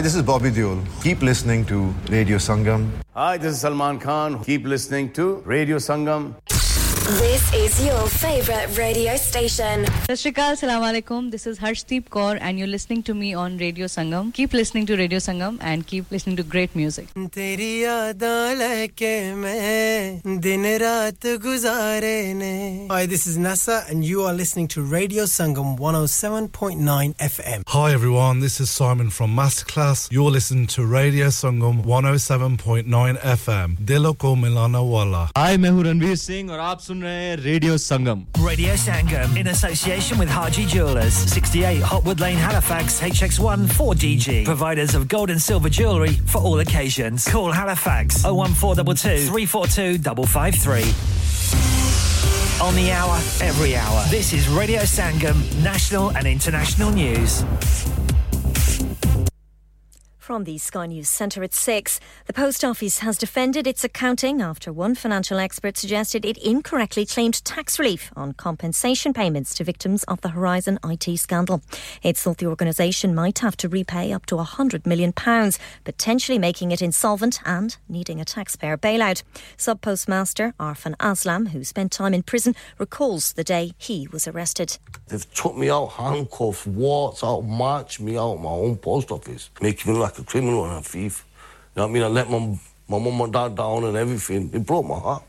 Hi, this is Bobby Deol. Keep listening to Radio Sangam. Hi, this is Salman Khan. Keep listening to Radio Sangam. This is your favorite radio station. Sat Shri Akal, Assalamu alaikum. This is Harshdeep Kaur and you're listening to me on Radio Sangam. Keep listening to Radio Sangam and keep listening to great music. तेरी यादां लेके मैं दिन रात गुजारे ने Hi this is Nasa and you are listening to Radio Sangam 107.9 FM Hi everyone, this is Simon from Masterclass. You're listening to Radio Sangam 107.9 FM. Dilo ko milana wala. हाय मैं हूँ रणवीर सिंह और आप सुन रहे हैं radio Sangam Radio Sangam in association with Haji Jewelers, 68 Hotwood Lane, Halifax, HX1 4DG. Providers of gold and silver jewellery for all occasions. Call Halifax 01422 342 553. On the hour, every hour. This is Radio Sangam, national and international news. From the Sky News Centre at 6, the Post Office has defended its accounting after one financial expert suggested it incorrectly claimed tax relief on compensation payments to victims of the Horizon IT scandal. It thought the organisation might have to repay up to £100 million, potentially making it insolvent and needing a taxpayer bailout. Sub Postmaster Arfan Aslam, who spent time in prison, recalls the day he was arrested. They've took me out handcuffed, walked out, marched me out my own post office, making me like a criminal and a thief. You know what I mean? I let my my mum and dad down and everything. It broke my heart.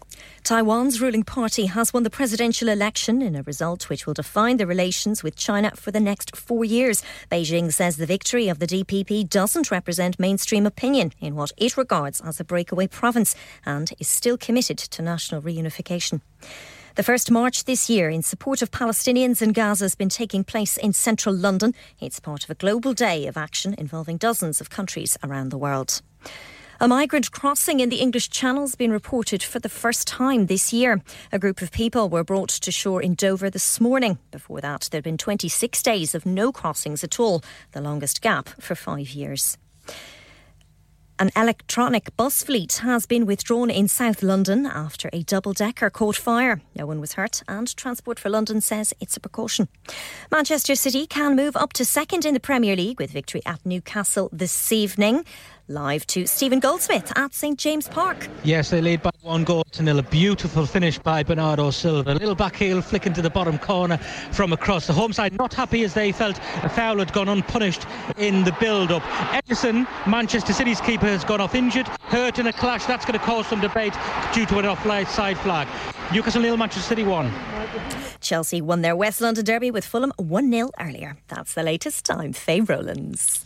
Taiwan's ruling party has won the presidential election in a result which will define the relations with China for the next four years. Beijing says the victory of the DPP doesn't represent mainstream opinion in what it regards as a breakaway province and is still committed to national reunification. The first march this year in support of Palestinians in Gaza has been taking place in central London. It's part of a global day of action involving dozens of countries around the world. A migrant crossing in the English Channel has been reported for the first time this year. A group of people were brought to shore in Dover this morning. Before that, there had been 26 days of no crossings at all, the longest gap for five years. An electronic bus fleet has been withdrawn in South London after a double decker caught fire. No one was hurt, and Transport for London says it's a precaution. Manchester City can move up to second in the Premier League with victory at Newcastle this evening. Live to Stephen Goldsmith at St James Park. Yes, they lead by one goal to nil. A beautiful finish by Bernardo Silva. A little back heel flick into the bottom corner from across. The home side not happy as they felt a foul had gone unpunished in the build-up. Edison, Manchester City's keeper, has gone off injured, hurt in a clash. That's going to cause some debate due to an offside flag. Newcastle nil, Manchester City one. Chelsea won their West London derby with Fulham 1 0 earlier. That's the latest. I'm Faye Rowlands.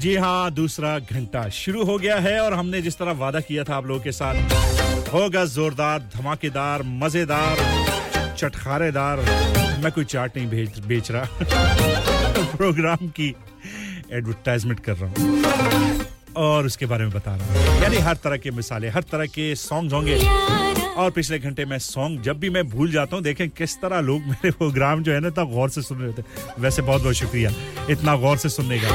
जी हाँ दूसरा घंटा शुरू हो गया है और हमने जिस तरह वादा किया था आप लोगों के साथ, होगा जोरदार, धमाकेदार, मज़ेदार, चटखारेदार। मैं कोई चाट नहीं भेज, बेच रहा। प्रोग्राम की एडवर्टाइजमेंट कर रहा हूँ। और उसके बारे में बता रहा हूँ। यानी हर तरह के मिसाले, हर तरह के सॉन्ग होंगे। और पिछले घंटे में सॉन्ग जब भी मैं भूल जाता हूँ, देखें किस तरह लोग मेरे प्रोग्राम जो है ना, इतना गौर से सुन रहे थे वैसे बहुत बहुत शुक्रिया, इतना गौर से सुनने का।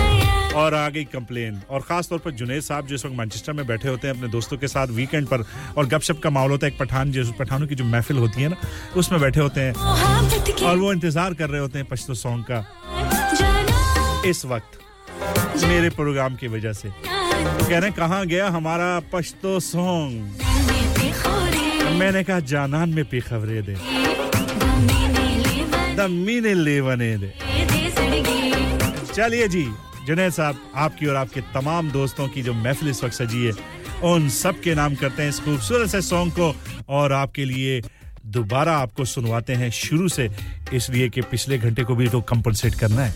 और आ गई कंप्लेन और खास तौर पर जुनेद साहब जिस वक्त मैनचेस्टर में बैठे होते हैं, अपने दोस्तों के साथ वीकेंड पर, और गपशप का माहौल होता है, एक पठान जिस पठानों की जो महफिल होती है ना, उसमें बैठे होते हैं। और वो इंतज़ार कर रहे होते हैं पश्तो सॉन्ग का। इस वक्त, मेरे प्रोग्राम की वजह से। कह रहे हैं, कहाँ गया हमारा पश्तो सॉन्ग मैंने कहा, जानान में पी खबरें दे। दमीने लेवने दे। चलिए जी, जुनेद साहब, आपकी और आपके तमाम दोस्तों की जो महफिल इस वक्त सजी है, उन सब के नाम करते हैं इस खूबसूरत से सॉन्ग को, और आपके लिए दोबारा आपको सुनवाते हैं शुरू से, इसलिए कि पिछले घंटे को भी तो कंपनसेट करना है।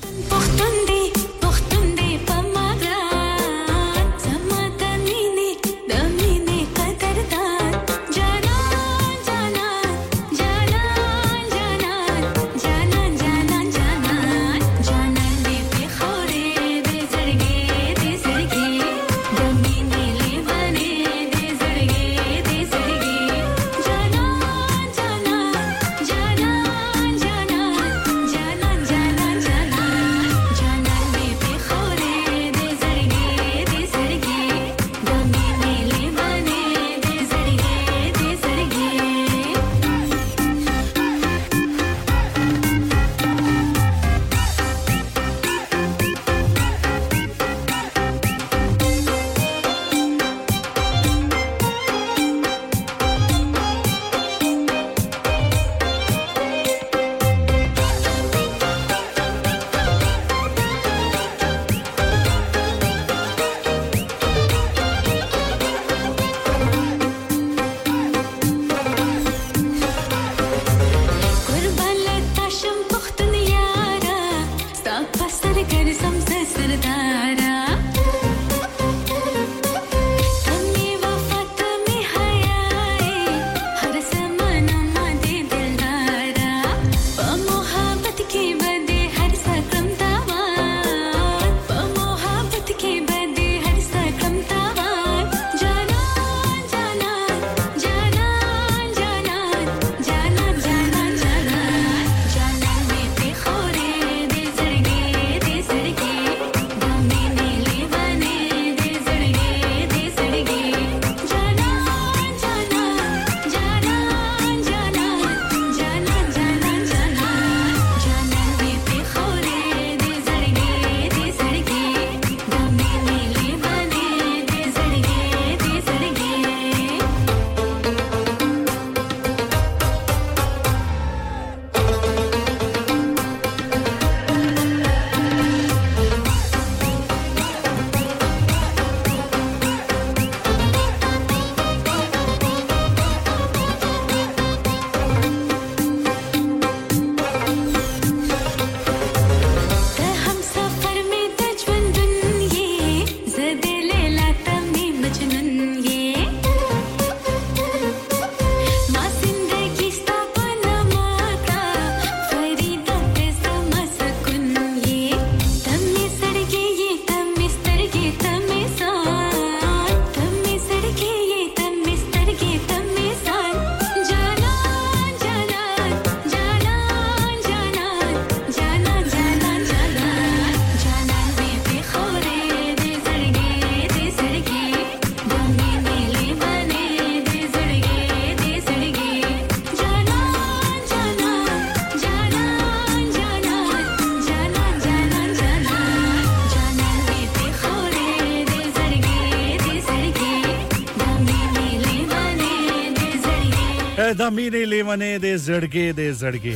दमीने लेवने दे जड़के दे जड़के।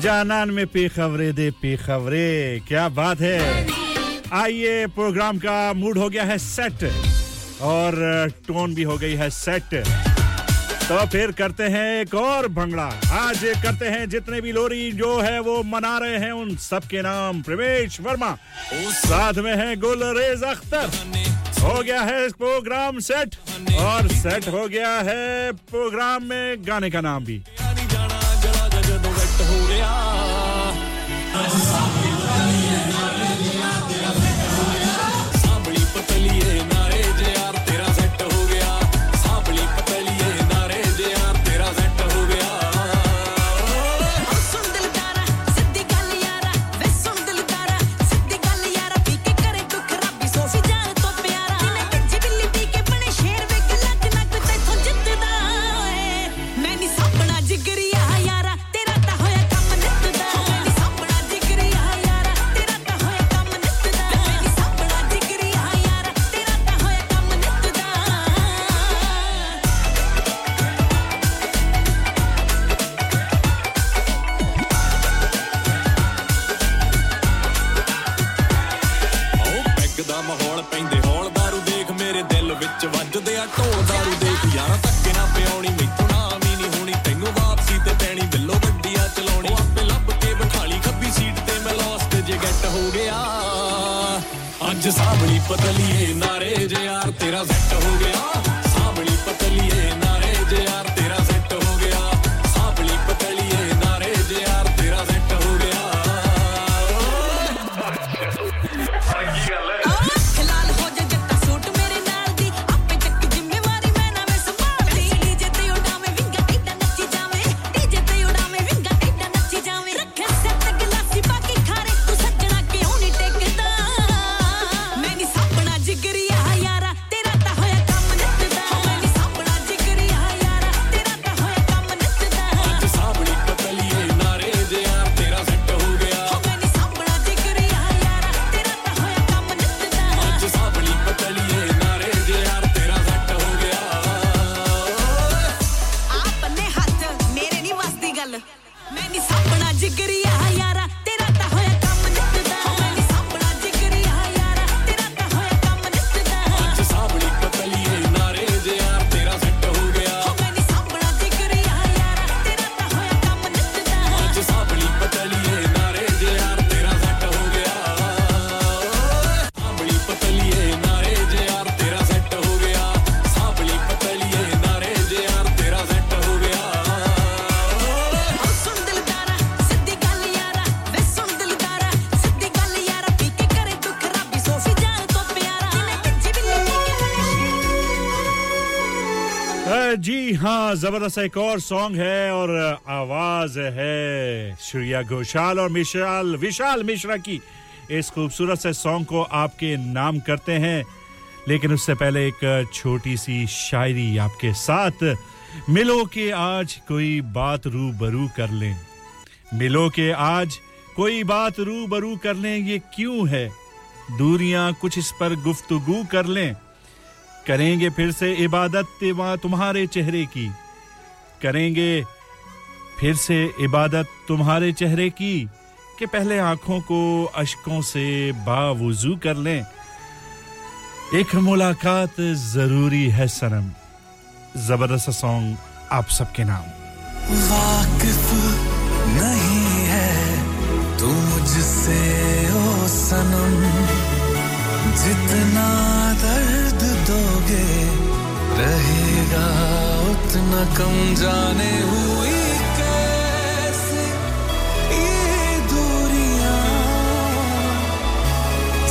जानान में पी खबरे, दे पी खबरे। क्या बात है। आइए, प्रोग्राम का मूड हो गया है सेट। और टोन भी हो गई है सेट। तो फिर करते हैं एक और भंगड़ा। आज करते हैं जितने भी लोरी जो है, वो मना रहे हैं उन सब के नाम। प्रवेश वर्मा। साथ में है गुलरेज अख्तर। हो गया है प्रोग्राम सेट। और सेट हो गया है प्रोग्राम में गाने का नाम भी। सा एक और सॉन्ग है और आवाज़ है श्रिया घोषाल और मिशाल, विशाल मिश्रा की। इस खूबसूरत से सॉन्ग को आपके नाम करते हैं, लेकिन उससे पहले एक छोटी सी शायरी आपके साथ। मिलो के आज कोई बात रू बरू कर लें। मिलो के आज कोई बात रू बरू कर लें, ये क्यों है? दूरियाँ कुछ इस पर गुफ्तगु कर लें। करेंगे फिर से इबादत तुम्हारे चेहरे की। करेंगे। फिर से इबादत तुम्हारे चेहरे की कि पहले आँखों को अशकों से बावजू कर लें। एक मुलाकात ज़रूरी है सनम। ज़बरदस्त सॉन्ग आप सबके नाम। वाकिफ नहीं है तू मुझसे, ओ सनम। जितना दर्द दोगे रहेगा उतना कम जाने हुई कैसे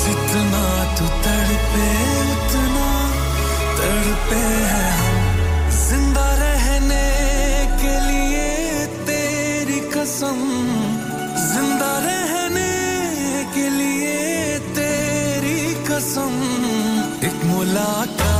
जितना तू तड़पे उतना तड़पे है। हम ज़िंदा रहने के लिए तेरी कसम। ज़िंदा रहने के लिए तेरी कसम। एक मुलाकात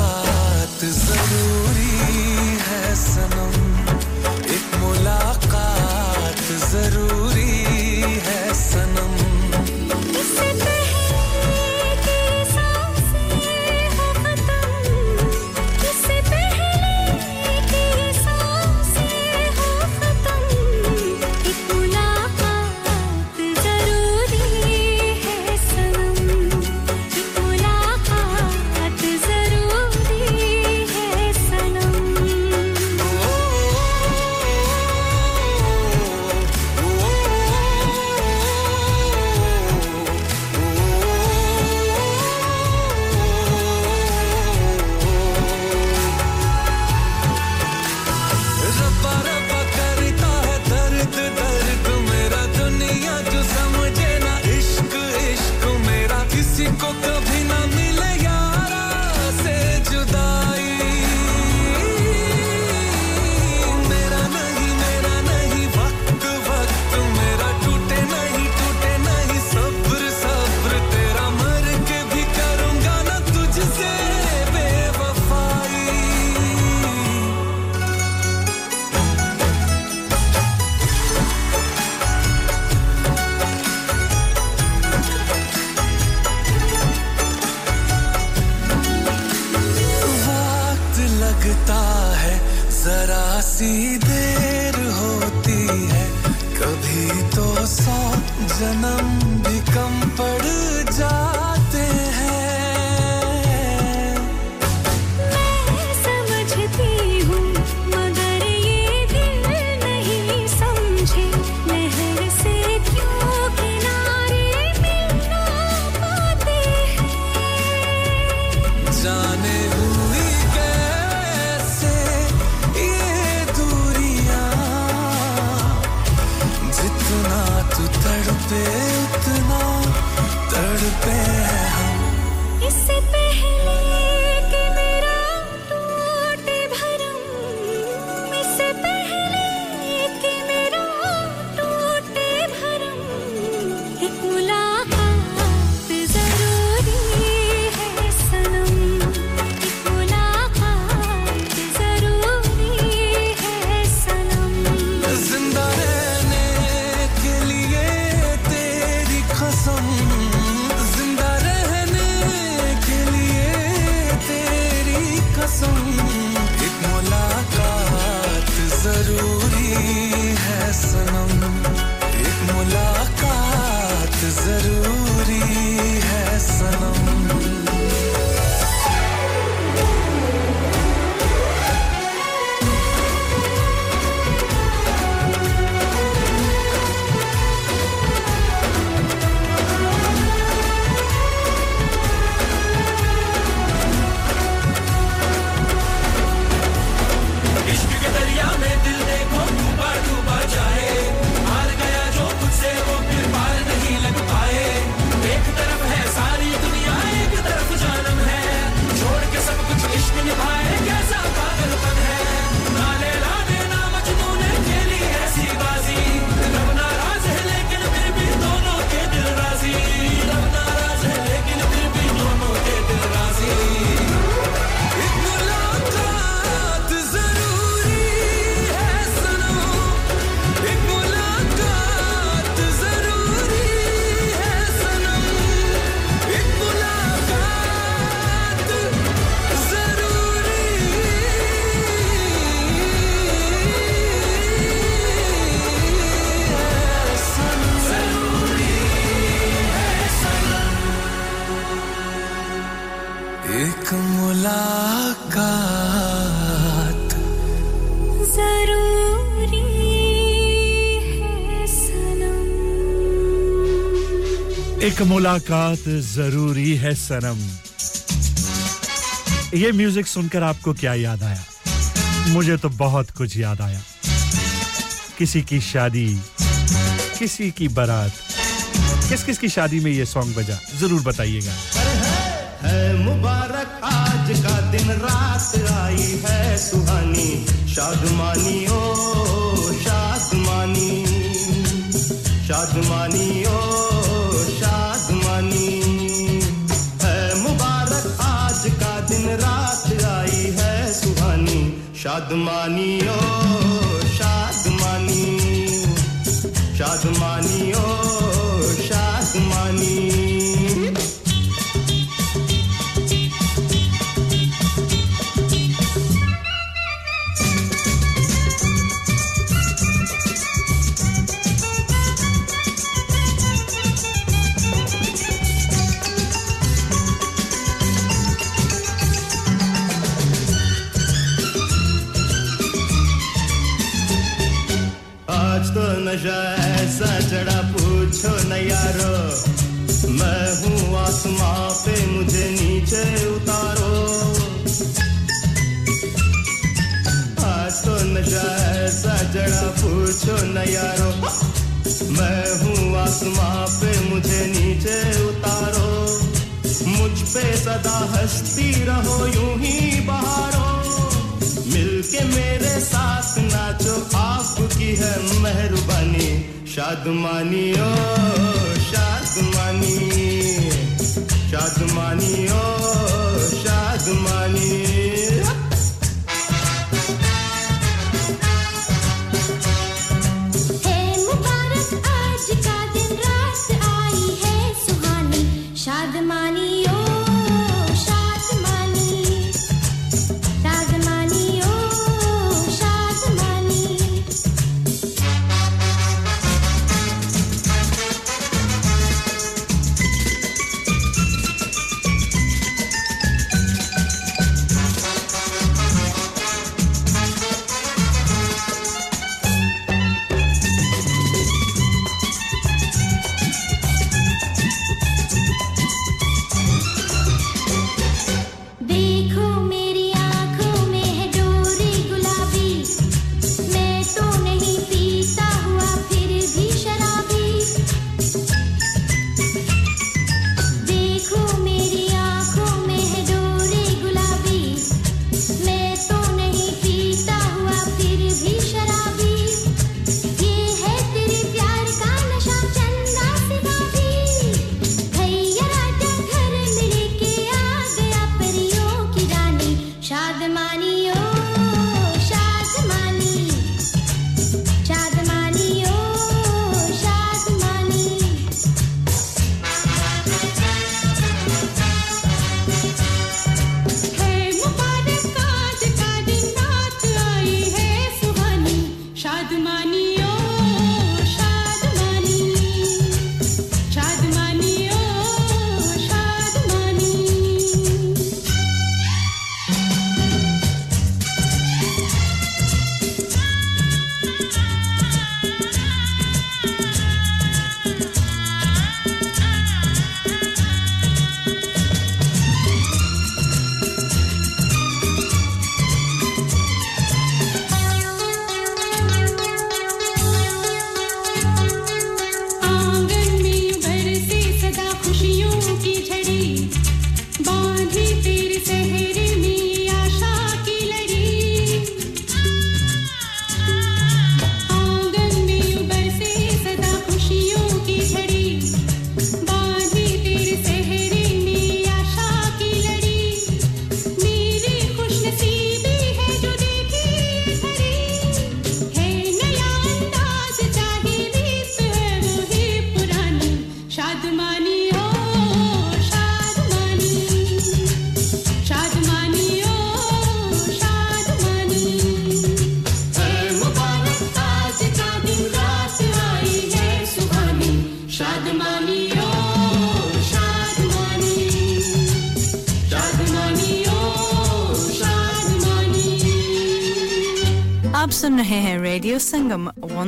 एक मुलाकात ज़रूरी है सनम। ये म्यूज़िक सुनकर आपको क्या याद आया? मुझे तो बहुत कुछ याद आया। किसी की शादी, किसी की बारात। किस किस की शादी में ये सॉन्ग बजा? ज़रूर बताइएगा। मुबारक, आज का दिन रात आई है सुहानी। शादमानी, ओ, शादमानी। शादमानी, ओ पूछो न यारो। मैं हूँ आसमां पे मुझे नीचे उतारो। मुझ पे सदा हंसती रहो, यूँ ही बहारो। मिलके मेरे साथ नाचो, आपकी है मेहरबानी। शादमानी ओ शादमानी शादमानी ओ शादमानी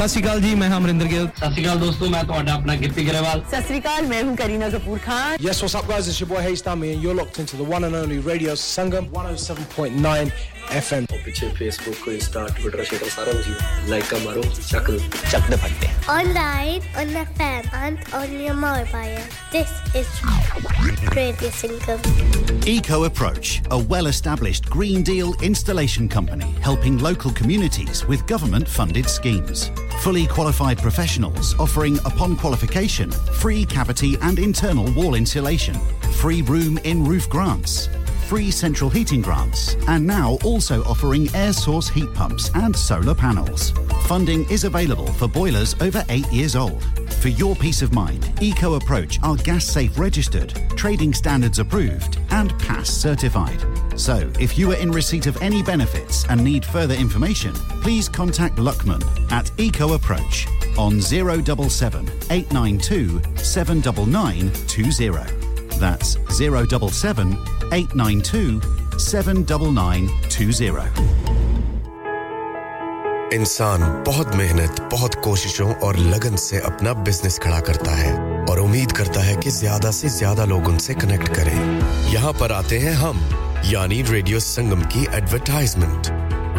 ਸਤਿ ਸ਼੍ਰੀ ਅਕਾਲ ਜੀ ਮੈਂ ਹਮਰਿੰਦਰ ਗਿੱਲ। ਸਤਿ ਸ਼੍ਰੀ ਅਕਾਲ ਦੋਸਤੋ ਮੈਂ ਤੁਹਾਡਾ ਆਪਣਾ ਗਿੱਪੀ ਗਰੇਵਾਲ। ਸਤਿ ਸ਼੍ਰੀ ਅਕਾਲ ਮੈਂ ਹੂੰ Kareena Kapoor Khan. Yes what's up guys? It's your boy Hayes Tami and you're locked into the one and only radio Sangam 107.9 FM ਪਿੱਛੇ Facebook Insta Twitter ਸ਼ੇਅਰ ਸਾਰਾ ਕੁਝ ਲਾਈਕ ਮਾਰੋ ਚੱਕ ਚੱਕ ਦੇ ਫੱਟੇ Online on FM and on your mobile. This is Radio Sangam. Eco Approach a well-established green deal installation company helping local communities with government funded schemes. Fully qualified professionals offering, upon qualification, free cavity and internal wall insulation, free room in roof grants, free central heating grants, and now also offering air source heat pumps and solar panels. Funding is available for boilers over eight years old. For your peace of mind, Eco Approach are gas safe registered, trading standards approved, and pass certified. So, if you are in receipt of any benefits and need further information, please contact Luckman at Eco Approach on 077 892 79920. That's 077 892 79920. इंसान बहुत मेहनत, बहुत कोशिशों और लगन से अपना business खड़ा करता है और उम्मीद करता है कि ज़्यादा से ज़्यादा लोग उनसे कनेक्ट करें यहाँ पर आते हैं हम, यानी रेडियो संगम की advertisement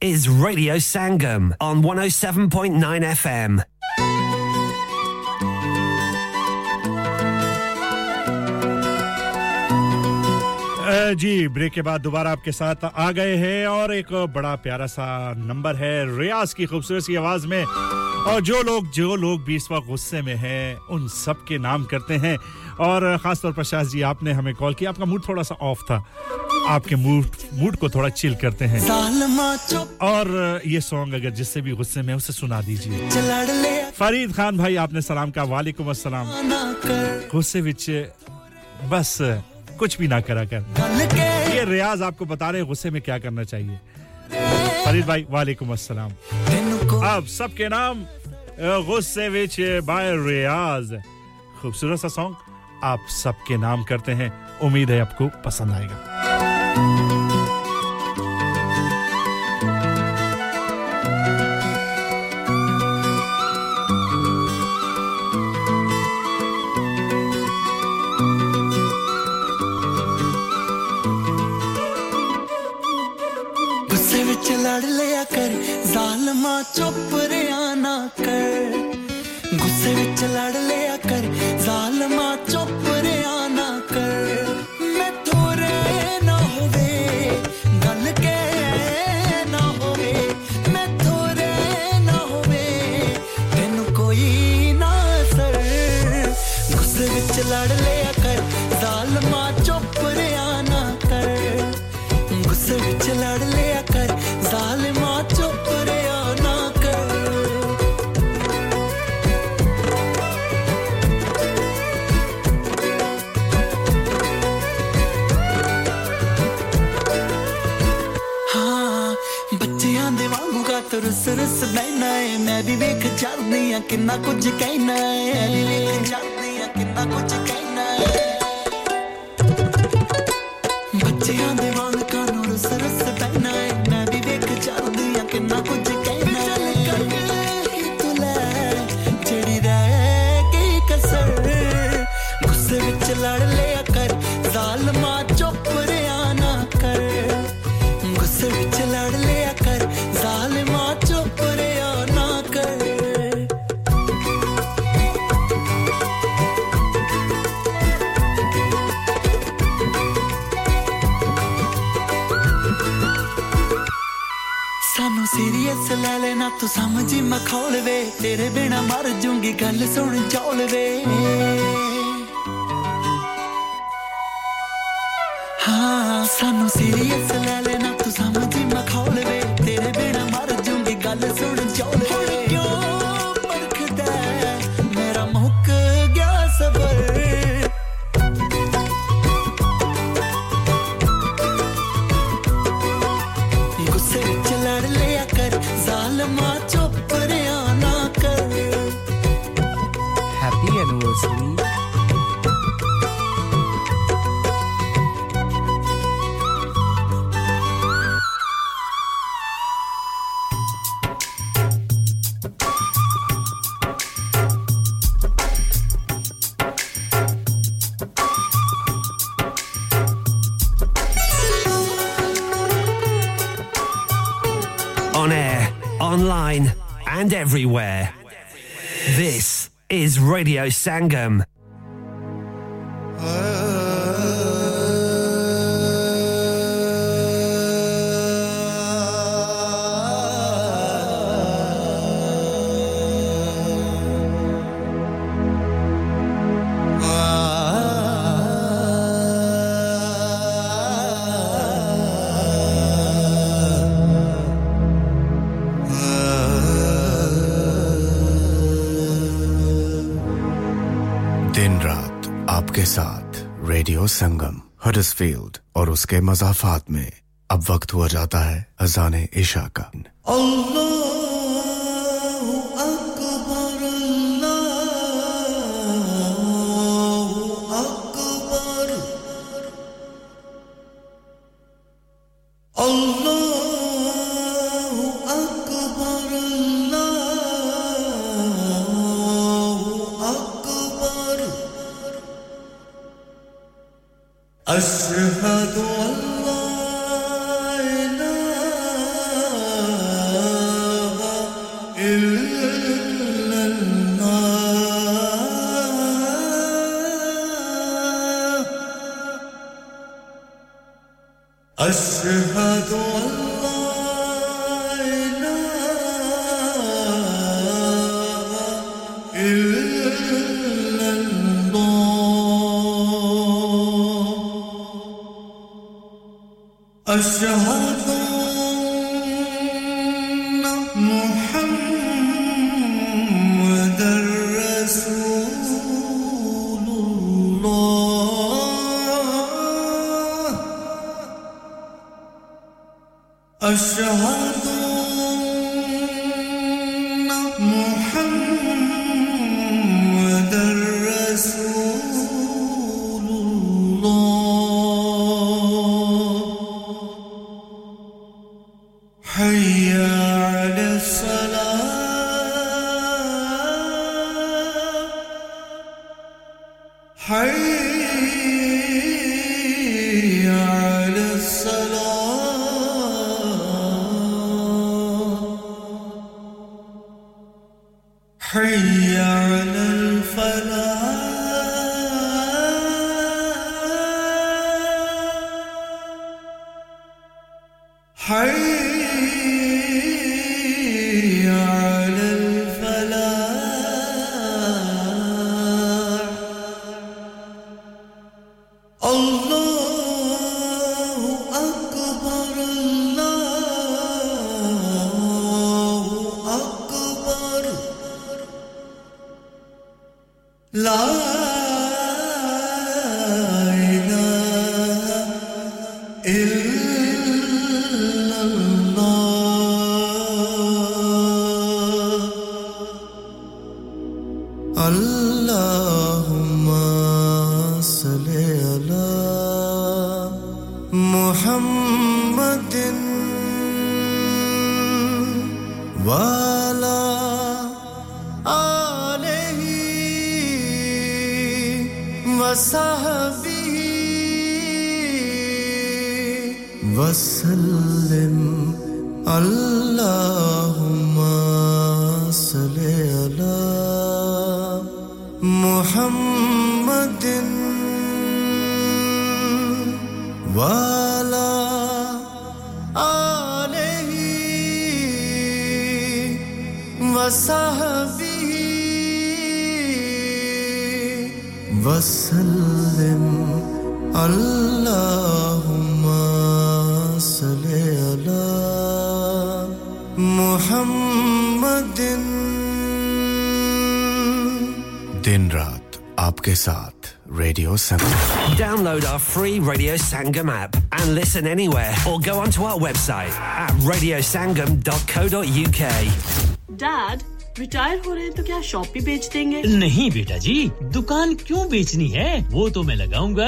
is Radio Sangam on 107.9 FM. जी ब्रेक के बाद दोबारा आपके साथ आ गए हैं और एक बड़ा प्यारा सा नंबर है रियाज की खूबसूरत सी आवाज़ में और जो लोग जो लोग भी इस वक्त गुस्से में हैं, उन सब के नाम करते हैं और खास तौर पर शाह जी आपने हमें कॉल किया। आपका मूड थोड़ा सा ऑफ़ था। आपके मूड मूड को थोड़ा चिल करते हैं। और ये सॉन्ग अगर जिससे भी गुस्से में उसे सुना दीजिए। फरीद खान भाई आपने सलाम का वालेकुम अस्सलाम। गुस्से विच बस कुछ भी ना करा कर। ये रियाज आपको बता रहे गुस्से में क्या करना चाहिए। फरीद भाई वालेकुम अस्सलाम। अब सबके नाम गुस्से विच बाय रियाज। खूबसूरत सा सॉन्ग आप सबके नाम करते हैं। उम्मीद है आपको पसंद आएगा। ਜ਼ਾਲਮਾ ਚੁੱਪ ਰਿਆ ਨਾ ਕਰ ਗੁੱਸੇ ਵਿੱਚ ਲੜ ਲਿਆ ਕਰ चढ़दियाँ कि कुछ कहना ऐ चढ़दियाँ किन्ना कुछ ਜੀ ਮੈਂ ਖੋਲ ਵੇ, ਤੇਰੇ ਬਿਨਾ ਮਰ ਜੂੰਗੀ, ਗੱਲ ਸੁਣ ਚੌਲ ਵੇ। ਹਾਂ, ਸਾਨੂੰ ਸੀਰੀਅਸ ਲੈ ਲੈਣਾ, ਤੂੰ ਸਮਝ online and everywhere. This is Radio Sangam. Sangam Huddersfield और उसके मजाफात में अब वक्त हुआ जाता है अजान ईशा का Radio Sangam app and listen anywhere or go onto our website at radiosangam.co.uk. Dad retire हो रहे हैं तो क्या शॉप भी बेच देंगे नहीं बेटा जी दुकान क्यों बेचनी है वो तो मैं लगाऊंगा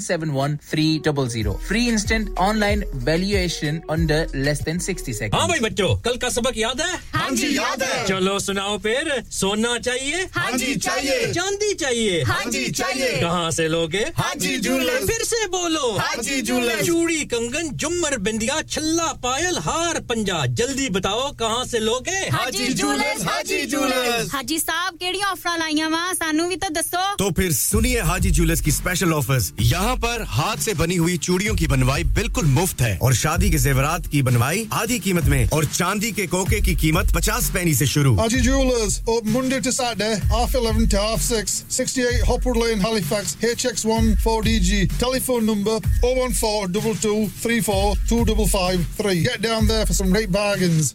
seven one three double zero free instant online valuation under less than sixty second हाँ भाई बच्चों कल का सबक याद है हाँ जी, याद है। चलो सुनाओ फिर सोना चाहिए हाँ जी, चाहिए। चांदी चाहिए हाँ जी, चाहिए। कहाँ से लोगे हाजी जूलर्स। फिर से बोलो हाजी जूलर्स। चूड़ी कंगन जुमर बिंदिया छल्ला पायल हार पंजा जल्दी बताओ कहाँ से लोगे हाजी जूलर्स, हाजी जूलर्स। हाजी साहब केड़ी ऑफ़र लाइया वा सानू भी तो दसो तो फिर सुनिए हाजी ज्वेलर्स की स्पेशल ऑफर्स यहाँ पर हाथ से बनी हुई चूड़ियों की बनवाई बिल्कुल मुफ़्त है। और शादी के जेवरात की बनवाई आधी कीमत में और चांदी के कोके की कीमत पचास पैनी से शुरू। Haji jewellers Monday to Saturday half eleven to half six Hopwood lane Halifax H X telephone number O one four double two three four two double five three get down there for some great bargains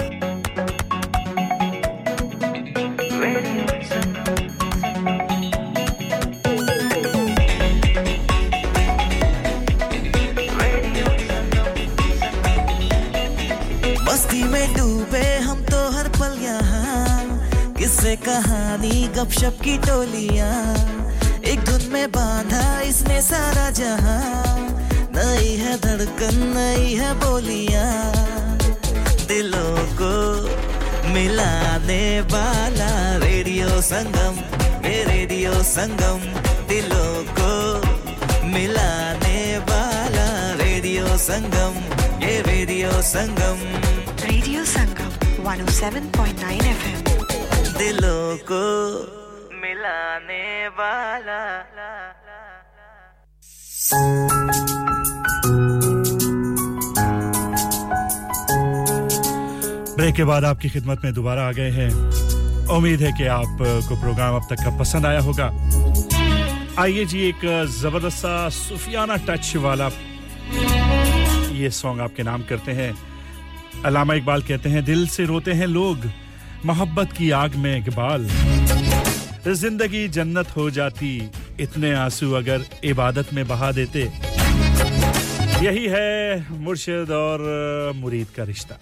में डूबे हम तो हर पल यहाँ। किससे कहानी, गपशप की टोलियाँ। एक धुन में बांधा इसने सारा जहाँ। नई है धड़कन, नई है बोलियाँ। दिलों को मिलाने वाला रेडियो संगम ये रेडियो संगम। दिलों को मिलाने वाला रेडियो संगम ये radio Sangam. Radio Sangam 107.9 FM दिलों को मिलाने वाला। ब्रेक के बाद आपकी खिदमत में दोबारा आ गए हैं। उम्मीद है कि आपको प्रोग्राम अब तक का पसंद आया होगा। आइए जी एक ज़बरदस्त सा सूफियाना टच वाला ये सॉन्ग आपके नाम करते हैं। अलामा इकबाल कहते हैं, दिल से रोते हैं लोग, मोहब्बत की आग में इकबाल। ज़िंदगी जन्नत हो जाती, इतने आँसू अगर इबादत में बहा देते। यही है मुर्शिद और मुरीद का रिश्ता।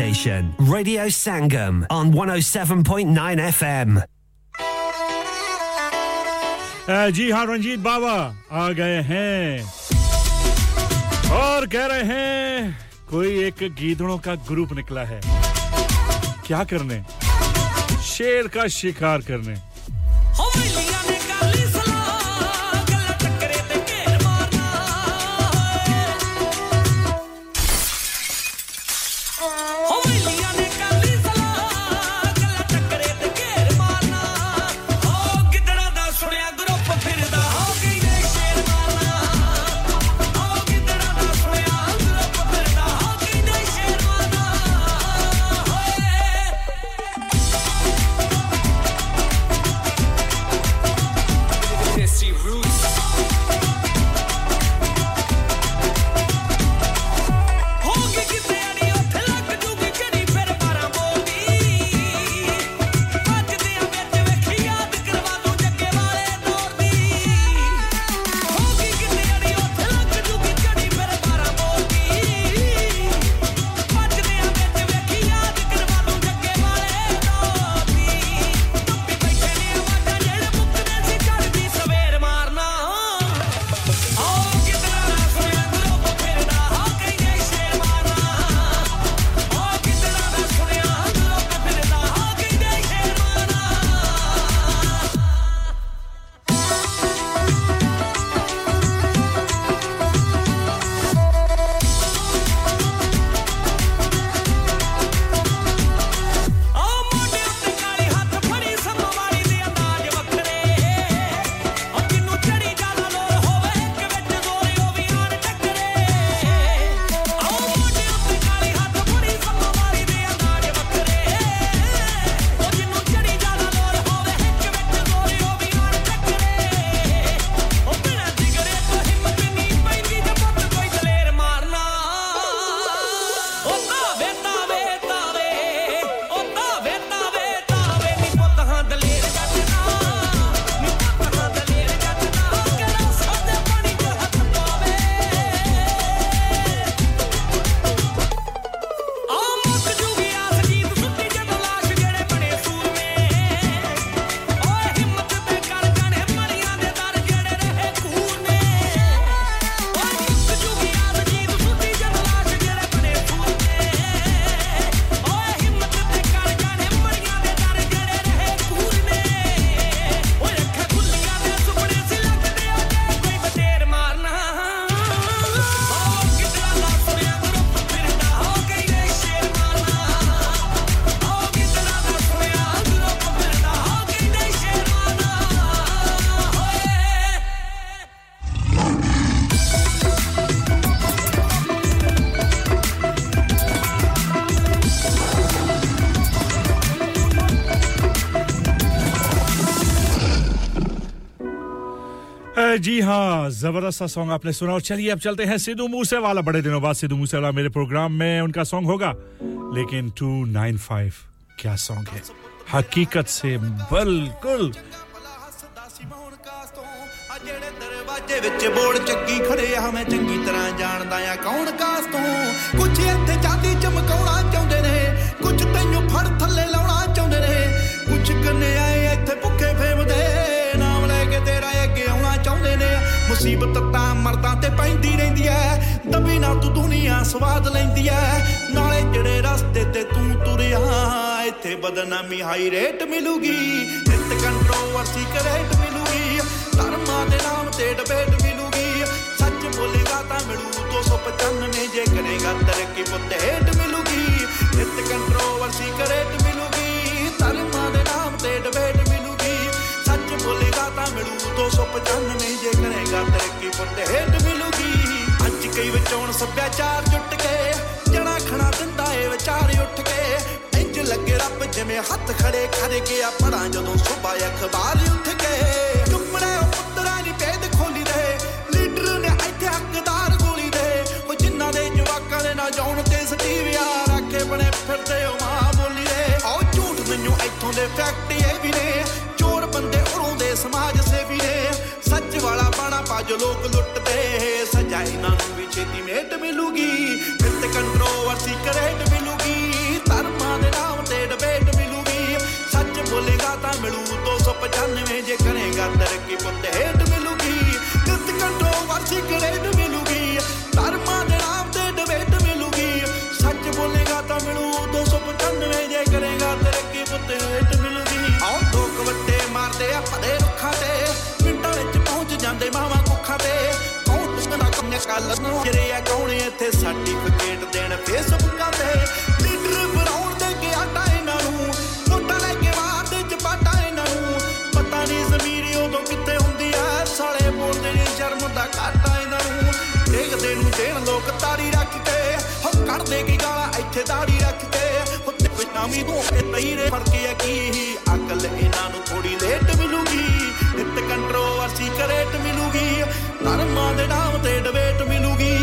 Station, Radio Sangam on 107.9 FM. जी हाँ रंजीत बाबा आ गए हैं। और कह रहे हैं कोई एक गीदड़ों का ग्रुप निकला है। क्या करने? शेर का शिकार करने। जी हाँ जबरदस्त सा सॉन्ग आपने सुना और चलिए अब चलते हैं सिद्धू मूसे वाला बड़े दिनों बाद सिद्धू मूसे वाला मेरे प्रोग्राम में उनका सॉन्ग होगा लेकिन 295 क्या सॉन्ग है हकीकत से बिल्कुल ਦਰਵਾਜ਼ੇ ਵਿੱਚ ਬੋੜ ਚੱਕੀ ਖੜੇ ਆ ਮੈਂ ਚੰਗੀ ਤਰ੍ਹਾਂ ਜਾਣਦਾ ਆ ਕੌਣ ਕਾਸ ਸਵਾਦ ਲੈਂਦੀ ਐ। ਨਾਲੇ ਜਿਹੜੇ ਰਸਤੇ ਤੇ ਤੂੰ ਤੁਰਿਆ, ਇੱਥੇ ਬਦਨਾਮੀ ਹਾਈ ਰੇਟ ਮਿਲੂਗੀ। ਨਿਤ ਕੰਟਰੋਵਰਸੀ ਕਰੇਟ ਮਿਲੂਗੀ। ਧਰਮਾਂ ਦੇ ਨਾਮ ਤੇ ਡਿਬੇਟ ਮਿਲੂਗੀ। ਸੱਚ ਬੋਲੇਗਾ ਤਾਂ ਮਿਲੂ 295 ਜੇ ਕਰੇਗਾ ਤਰੱਕੀ ਪੁੱਤ ਹੇਟ ਮਿਲੂਗੀ। ਨਿਤ ਕੰਟਰੋਵਰਸੀ ਕਰੇਟ ਮਿਲੂਗੀ। ਧਰਮਾਂ ਦੇ ਨਾਮ ਤੇ ਡਿਬੇਟ ਮਿਲੂਗੀ। ਸੱਚ ਬੋਲੇਗਾ ਤਾਂ ਮਿਲੂ 295 ਜੇ ਕਰੇਗਾ ਤਰੱਕੀ ਪੁੱਤ ਹੇਟ ਮਿਲੂਗੀ। ਕਈ ਵਿਚੋਂ ਸੱਭਿਆਚਾਰ ਜੁੱਟ ਕੇ ਜਣਾ ਖਣਾ ਦਿੰਦਾ ਏ ਵਿਚਾਰ ਉੱਠ ਕੇ। ਇੰਜ ਲੱਗੇ ਰੱਬ ਜਿਵੇਂ ਹੱਥ ਖੜੇ ਕਰ ਗਿਆ ਪੜਾਂ ਜਦੋਂ ਸੁਬਾ ਅਖਬਾਰ ਉੱਠ ਕੇ। ਚੁੱਪੜੇ ਪੁੱਤਰਾਂ ਦੀ ਭੇਦ ਖੋਲੀ ਦੇ, ਲੀਡਰ ਨੇ ਇੱਥੇ ਹੱਕਦਾਰ ਗੋਲੀ ਦੇ। ਉਹ ਜਿਨ੍ਹਾਂ ਦੇ ਜਵਾਕਾਂ ਦੇ ਨਾ ਜਾਉਣ ਤੇ ਸਟੀਵਿਆ ਰੱਖੇ ਬਣੇ ਫਿਰਦੇ ਉਹ ਮਾਂ ਬੋਲੀ ਦੇ। ਉਹ ਝੂਠ ਮੈਨੂੰ ਇੱਥੋਂ ਦੇ ਫੈਕਟ ਇਹ ਵੀ ਨੇ, ਚੋਰ ਬੰਦੇ ਉਰੋਂ ਦੇ ਸਮਾਜ ਸੇਵੀ ਨੇ। ਸੱਚ ਵਾਲਾ ਬਾਣਾ ਪਾ ਜੋ ਲੋਕ ਲੁੱਟਦੇ। ਸਜ਼ਾ ਇਹਨਾਂ ਨੂੰ ਵੀ ਛੇਤੀ ਮੇਟ ਮਿਲੂਗੀ। ਫਿਰ ਤੇ ਕੰਟਰੋਵਰਸੀ ਕਰੇਟ ਮਿਲੂਗੀ। ਧਰਮਾਂ ਦੇ ਨਾਮ ਤੇ ਡਿਬੇਟ ਮਿਲੂਗੀ। ਸੱਚ ਬੋਲੇਗਾ ਤਾਂ ਮਿਲੂ 295 ਜੇ ਕਰੇਗਾ ਤਰੱਕੀ ਪੁੱਤ ਹੇਟ ਮਿਲੂਗੀ। ਫਿਰ ਕੰਟਰੋਵਰਸੀ ਕਰੇਟ ਮਿਲੂਗੀ। ਧਰਮਾਂ ਦੇ ਨਾਮ ਤੇ ਡਿਬੇਟ ਮਿਲੂਗੀ। ਸੱਚ ਬੋਲੇਗਾ ਤਾਂ ਮਿਲੂ 295 ਜੇ ਕਰੇਗਾ ਤਰੱਕੀ ਪੁੱਤ ਹੇਟ ਮਿਲੂਗੀ ਮਾਵਾਂ ਕੁੱਖਾਂ ਤੇ ਕੌਣ ਤੁਸਨਾ ਕੰਮੇ ਕੱਲ ਨੂੰ? ਜਿਹੜੇ ਆ ਕੌਣ ਇੱਥੇ ਸਰਟੀਫਿਕੇਟ ਦੇਣ ਫੇਸਬੁੱਕਾਂ ਤੇ ਲੀਡਰ ਬਣਾਉਣ ਦੇ ਕੇ ਆਟਾ ਇਹਨਾਂ ਨੂੰ। ਵੋਟਾਂ ਲੈ ਕੇ ਮਾਰਦੇ ਚਪਾਟਾ ਇਹਨਾਂ ਨੂੰ। ਪਤਾ ਨਹੀਂ ਜ਼ਮੀਰੀ ਉਦੋਂ ਕਿੱਥੇ ਹੁੰਦੀ ਆ। ਸਾਲੇ ਬੋਲਦੇ ਨਹੀਂ ਸ਼ਰਮ ਦਾ ਘਾਟਾ ਇਹਨਾਂ ਨੂੰ। ਦੇਖਦੇ ਨੂੰ ਦੇਣ ਲੋਕ ਤਾੜੀ ਰੱਖ ਕੇ। ਹੋ ਕੱਢਦੇ ਕੀ ਗਾਲਾਂ ਇੱਥੇ ਦਾੜੀ ਰੱਖ ਕੇ। ਹੋ ਤੇ ਕੋਈ ਨਾਮੀ ਤੋਂ ਇਹ ਤਈਰੇ ਫ਼ਰਕ ਹੈ ਕੀ? ਅਕਲ ਇਹਨਾਂ ਨੂੰ ਥੋੜੀ ਲੇਟ ਮਿਲੂਗੀ। ਨਿਤ ਕੰਟਰੋਵਰਸੀ ਕਰੇਟ ਮਿਲੂਗੀ। ਧਰਮਾਂ ਦੇ ਨਾਮ ਤੇ ਡਿਬੇਟ ਮਿਲੂਗੀ।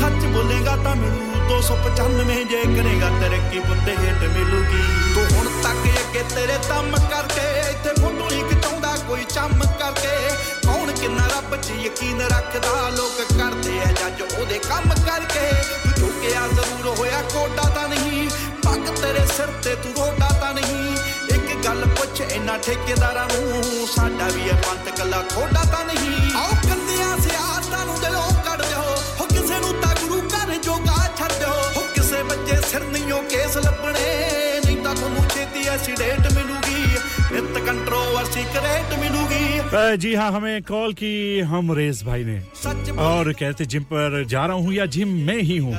ਸੱਚ ਬੋਲੇਗਾ ਤਾਂ ਮਿਲੂ। 295 ਜੇ ਕਰੇਗਾ ਤਰੱਕੀ ਪੁੱਤੇ ਹੇਟ ਮਿਲੂਗੀ। ਤੂੰ ਹੁਣ ਤੱਕ ਅੱਗੇ ਤੇਰੇ ਦਮ ਕਰਕੇ ਇੱਥੇ ਫੋਟੋ ਨਹੀਂ ਖਿਚਾਉਂਦਾ, ਕੋਈ ਚੰਮ ਕਰਕੇ। ਕੌਣ ਕਿੰਨਾ ਰੱਬ 'ਚ ਯਕੀਨ ਰੱਖਦਾ? ਲੋਕ ਕਰਦੇ ਆ ਜੱਜ ਉਹਦੇ ਕੰਮ ਕਰਕੇ। ਤੂੰ ਝੁਕਿਆ ਜ਼ਰੂਰ ਹੋਇਆ ਕੋਡਾ ਤਾਂ ਨਹੀਂ। ਪੱਗ ਤੇਰੇ ਸਿਰ ਤੇ ਤੂੰ ਰੋਡਾ ਤਾਂ ਨਹੀਂ। ਇੱਕ ਗੱਲ ਪੁੱਛ ਇਹਨਾਂ ਠੇਕੇਦਾਰਾਂ ਨੂੰ ਸਾਡਾ ਵੀ ਇਹ ਪੰਥ ਕੱਲਾ ਥੋੜਾ ਤਾਂ ਨਹੀਂ ਆਓ ਕੰਦਿਆਂ ਸਿਆਸਤਾਂ ਨੂੰ ਦਿਲੋਂ ਕੱਢ ਦਿਓ ਹੋ ਕਿਸੇ ਨੂੰ ਤਾਂ ਗੁਰੂ ਘਰ ਜੋਗਾ ਛੱਡ ਦਿਓ ਹੋ ਕਿਸੇ ਬੱਚੇ ਸਿਰ ਨਹੀਂਓ ਕੇਸ ਲੱਭਣੇ ਨਹੀਂ ਤਾਂ ਤੁਹਾਨੂੰ ਛੇਤੀ ਐਸੀਡੇਟ ਮਿਲੂਗੀ ਨਿਤ ਕੰਟਰੋਵਰਸੀ ਕਰੇਟ ਮਿਲੂਗੀ अ, जी हाँ हमें कॉल की हम रेस भाई ने और कहते जिम पर जा रहा हूँ या जिम में ही हूँ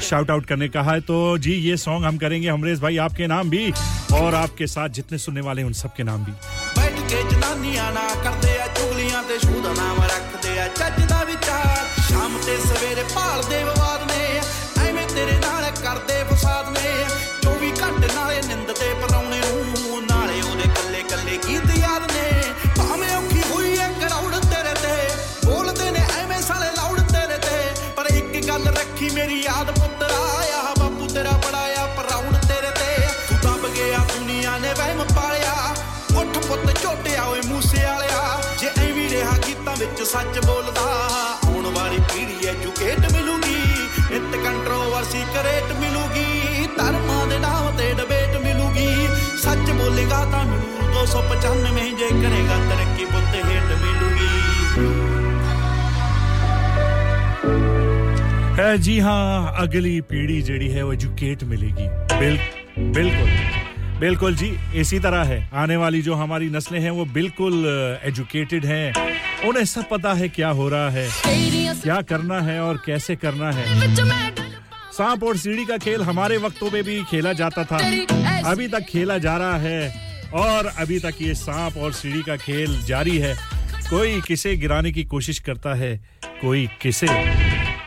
शाउट आउट करने का है तो जी, ये सॉन्ग हम करेंगे। हमरेज भाई, आपके नाम भी और आपके साथ जितने सुनने वाले उन सबके नाम भी। शाम ते सवेरे भालदे ਸੱਚ ਬੋਲਦਾ ਆਉਣ ਵਾਲੀ ਪੀੜ੍ਹੀ ਐਜੂਕੇਟ ਮਿਲੂਗੀ ਨਿਤ ਕੰਟਰੋਵਰਸੀ ਕਰੇਟ ਮਿਲੂਗੀ ਧਰਮਾਂ ਦੇ ਨਾਮ ਤੇ ਡਿਬੇਟ ਮਿਲੂਗੀ ਸੱਚ ਬੋਲੇਗਾ ਤਾਂ ਮਿਲੂ 295 ਜੇ ਕਰੇਗਾ ਤਰੱਕੀ ਪੁੱਤ ਹੇਟ ਮਿਲੂਗੀ है जी हाँ अगली पीढ़ी जड़ी है वो एजुकेट मिलेगी बिल, बिल्कुल बिल्कुल जी इसी तरह है आने वाली जो हमारी नस्लें हैं वो बिल्कुल एजुकेटेड हैं उन्हें सब पता है क्या हो रहा है, क्या करना है और कैसे करना है। सांप और सीढ़ी का खेल हमारे वक्तों में भी खेला जाता था। अभी तक खेला जा रहा है और अभी तक ये सांप और सीढ़ी का खेल जारी है। कोई किसे गिराने की कोशिश करता है, कोई किसे।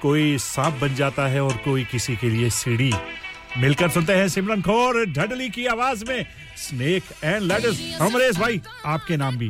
कोई सांप बन जाता है और कोई किसी के लिए सीढ़ी। मिलकर सुनते हैं सिमरन खोर ढडली की आवाज़ में। Snake and latus. हमरेश भाई, आपके नाम भी।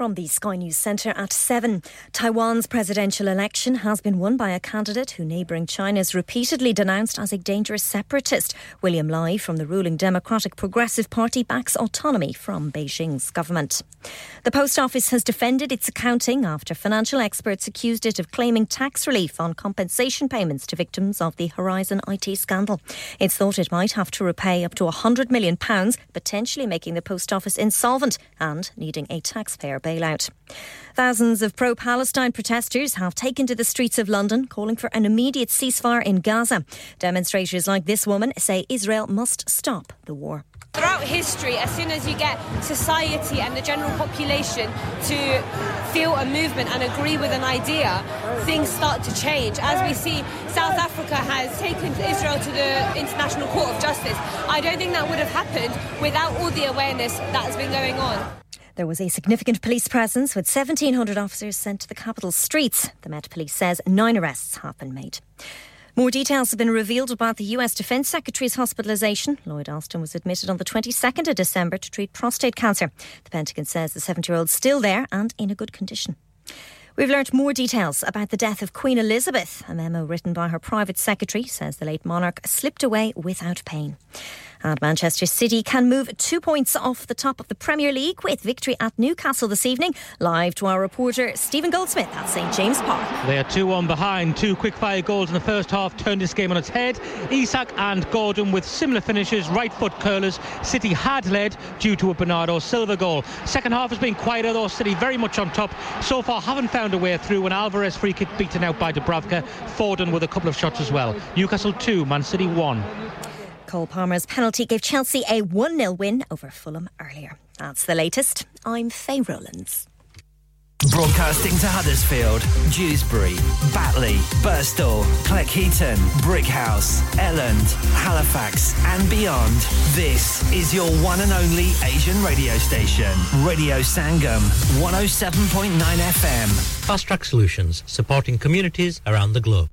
From the Sky News Centre at 7. Taiwan's presidential election has been won by a candidate who neighbouring China has repeatedly denounced as a dangerous separatist. William Lai from the ruling Democratic Progressive Party backs autonomy from Beijing's government. The Post Office has defended its accounting after financial experts accused it of claiming tax relief on compensation payments to victims of the Horizon IT scandal. It's thought it might have to repay up to £100 million, potentially making the Post Office insolvent and needing a taxpayer bailout. Thousands of pro Palestine protesters have taken to the streets of London calling for an immediate ceasefire in Gaza. Demonstrators like this woman say Israel must stop the war. Throughout history, as soon as you get society and the general population to feel a movement and agree with an idea, things start to change. As we see, South Africa has taken Israel to the International Court of Justice. I don't think that would have happened without all the awareness that has been going on. There was a significant police presence with 1,700 officers sent to the capital's streets. The Met Police says nine arrests have been made. More details have been revealed about the US Defense Secretary's hospitalization. Lloyd Austin was admitted on the 22nd of December to treat prostate cancer. The Pentagon says the 70 year old is still there and in a good condition. We've learnt more details about the death of Queen Elizabeth. A memo written by her private secretary says the late monarch slipped away without pain. And Manchester City can move two points off the top of the Premier League with victory at Newcastle this evening. Live to our reporter Stephen Goldsmith at St James Park. They are 2 1 behind. Two quick fire goals in the first half turned this game on its head. Isak and Gordon with similar finishes, right foot curlers. City had led due to a Bernardo Silva goal. Second half has been quieter though, City very much on top. So far haven't found a way through. An Alvarez free kick beaten out by Dubravka. Foden with a couple of shots as well. Newcastle 2, Man City 1. Cole Palmer's penalty gave Chelsea a 1 0 win over Fulham earlier. That's the latest. I'm Faye Rowlands. Broadcasting to Huddersfield, Dewsbury, Batley, Burstall, Cleckheaton, Brickhouse, Elland, Halifax, and beyond. This is your one and only Asian radio station, Radio Sangam, 107.9 FM. Fast Track Solutions, supporting communities around the globe.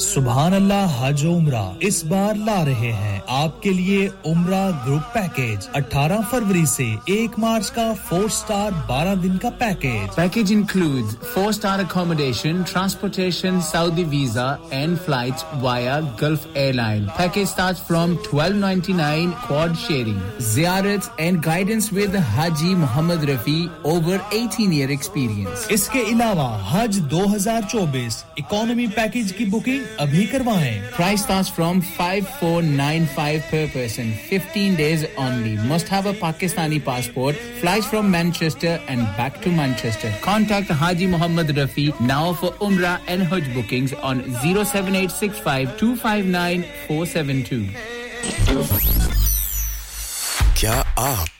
सुबहान अल्लाह हज उम्र इस बार ला रहे हैं। आपके लिए उम्र group package. 18 फरवरी से 1 मार्च का फोर स्टार 12 दिन का package. Package include four star accommodation transportation Saudi visa and flight via Gulf airline package start from 1299 quad sharing जियारत and guidance with Haji Mohammad Rafi over 18 year experience इसके अलावा हज 2024 economy package की booking अभी करवाएँ Price starts from 5495 per person. 15 days only. Must have a Pakistani passport. Flies from Manchester and back to Manchester. Contact Haji Muhammad Rafi now for Umrah and Hajj bookings on 07865 259 472. क्या आप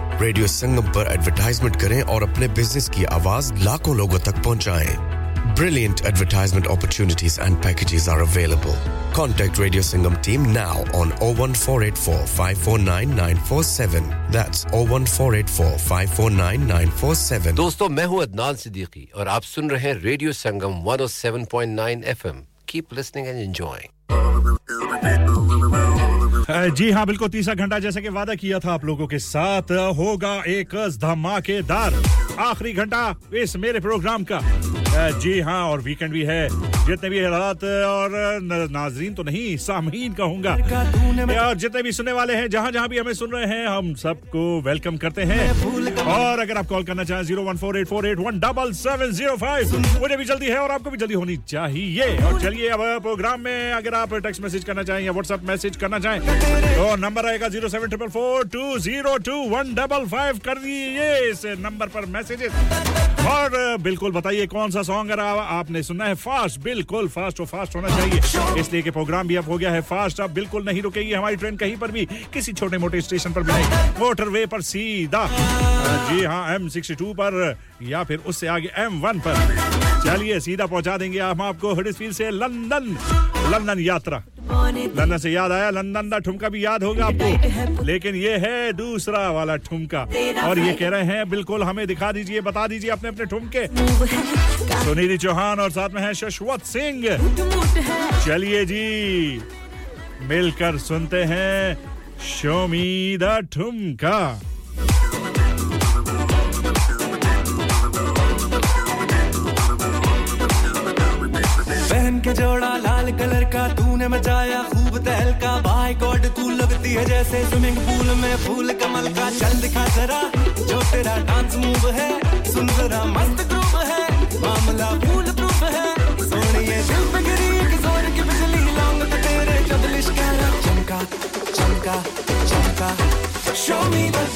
radio Sangam पर advertisement करें और अपने business की आवाज़ लाखों लोगों तक पहुंचाएँ Brilliant advertisement opportunities and packages are available. Contact Radio Singham team now on 01484 549 947. That's 01484 549 947. दोस्तों मैं हूँ अदनान सिद्दीकी और आप सुन रहे हैं radio Sangam 107.9 FM keep listening and enjoying a, जी हाँ बिल्कुल तीसरा घंटा जैसे कि वादा किया था आप लोगों के साथ होगा एक धमाकेदार आखिरी घंटा इस मेरे प्रोग्राम का। जी हाँ और वीकेंड भी है। जितने भी रात और नाजरीन तो नहीं, सामीन कहूँगा। और जितने भी सुनने वाले हैं, जहाँ जहाँ भी हमें सुन रहे हैं, हम सबको वेलकम करते हैं। और अगर आप कॉल करना चाहें zero one four eight four eight one double seven zero five मुझे भी जल्दी है और आपको भी जल्दी होनी चाहिए। और चलिए अब प्रोग्राम में अगर आप टेक्स्ट मैसेज करना चाहें या व्हाट्सएप मैसेज करना चाहें तो नंबर आएगा zero seven triple four two zero two one double five कर दिए इस नंबर पर मैसेजेस और बिल्कुल बताइए कौन सा सॉन्ग अगर आपने सुनना है फास्ट बिल्कुल फास्ट और फास्ट होना चाहिए। इसलिए कि प्रोग्राम भी अब हो गया है फास्ट अब बिल्कुल नहीं रुकेगी हमारी ट्रेन कहीं पर भी। किसी छोटे मोटे स्टेशन पर भी नहीं मोटरवे पर सीधा। जी हाँ एम सिक्सटी टू पर, या फिर उससे आगे एम वन पर। चलिए, सीधा पहुँचा देंगे हम आपको हडसफील्ड से लंदन लंदन यात्रा। लंदन से याद आया, लंदन का ठुमका भी याद होगा आपको। लेकिन ये है दूसरा वाला ठुमका। और ये कह रहे हैं, बिल्कुल हमें दिखा दीजिए, बता दीजिए अपने अपने ठुमके। सुनीति चौहान और साथ में है शशवत सिंह। चलिए जी, मिलकर सुनते हैं शोमी द ठुमका। के जोड़ा लाल कलर का तूने मचाया खूब तहलका। बाय गॉड, तू लगती है जैसे स्विमिंग पूल में फूल कमल का चल दिखा जरा। जो तेरा डांस मूव है, सुन जरा मस्त ग्रूव है। मामला फूल प्रूफ है। सोनिए दिल पे गिरी एक ज़ोर की बिजली, लौंग तो तेरे जब लिश्का चमका चमका चमका। Show me the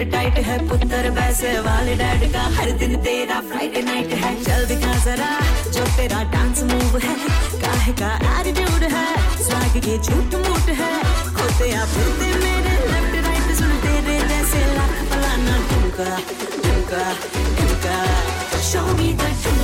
pant tight है पुत्र, वैसे वाले डैड का हर दिन तेरा फ्राइडे नाइट है। चल दिखा जरा, जो तेरा डांस मूव है काहे का एटीट्यूड है स्वाग के झूठ मूठ है। खोते या फिरते मेरे लेफ़्ट राइट सुन तेरे जैसे लाख फलाना ठुमका ठुमका शो मी द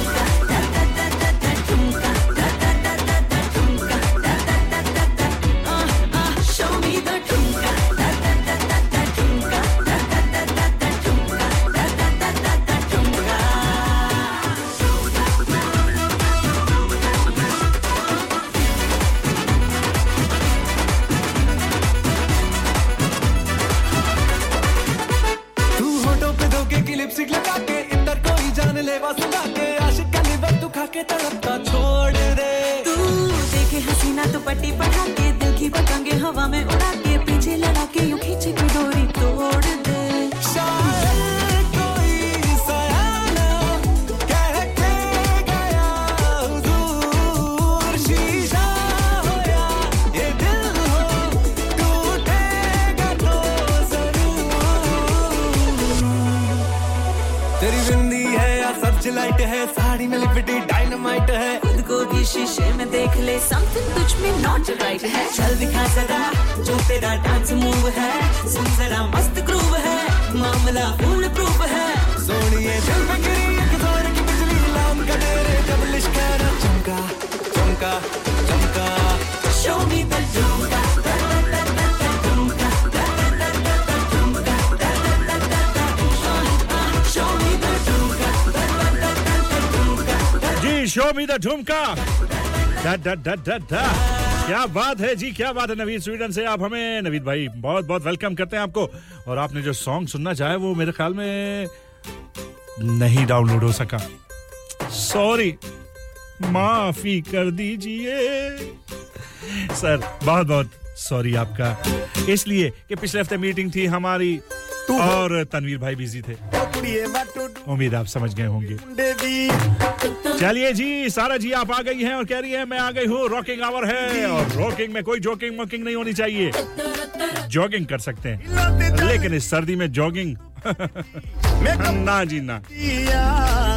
में नॉट राइट है चल दिखा जरा जो तेरा डांस मूव है सुन जरा मस्त ग्रूव है मामला फूल प्रूफ है सोनिए दिल पे गिरी एक ज़ोर की बिजली लाम का तेरे जब लिश्कारा चमका चमका चमका show me the ah ah show me the ठुमका दा दा दा दा दा क्या बात है जी, क्या बात है नवीद स्वीडन से। आप हमें नवीद भाई, बहुत बहुत वेलकम करते हैं आपको। और आपने जो सॉन्ग सुनना चाहे वो मेरे ख्याल में नहीं डाउनलोड हो सका। सॉरी माफ़ी कर दीजिए। सर बहुत बहुत सॉरी आपका। इसलिए कि पिछले हफ़्ते मीटिंग थी हमारी और तनवीर भाई बिज़ी थे। उम्मीद आप समझ गए होंगे। चलिए जी सारा जी आप आ गई हैं और कह रही है मैं आ गई हूँ रॉकिंग आवर है और रॉकिंग में कोई जोकिंग वॉकिंग नहीं होनी चाहिए। जॉगिंग कर सकते हैं। लेकिन इस सर्दी में जॉगिंग ना जी ना।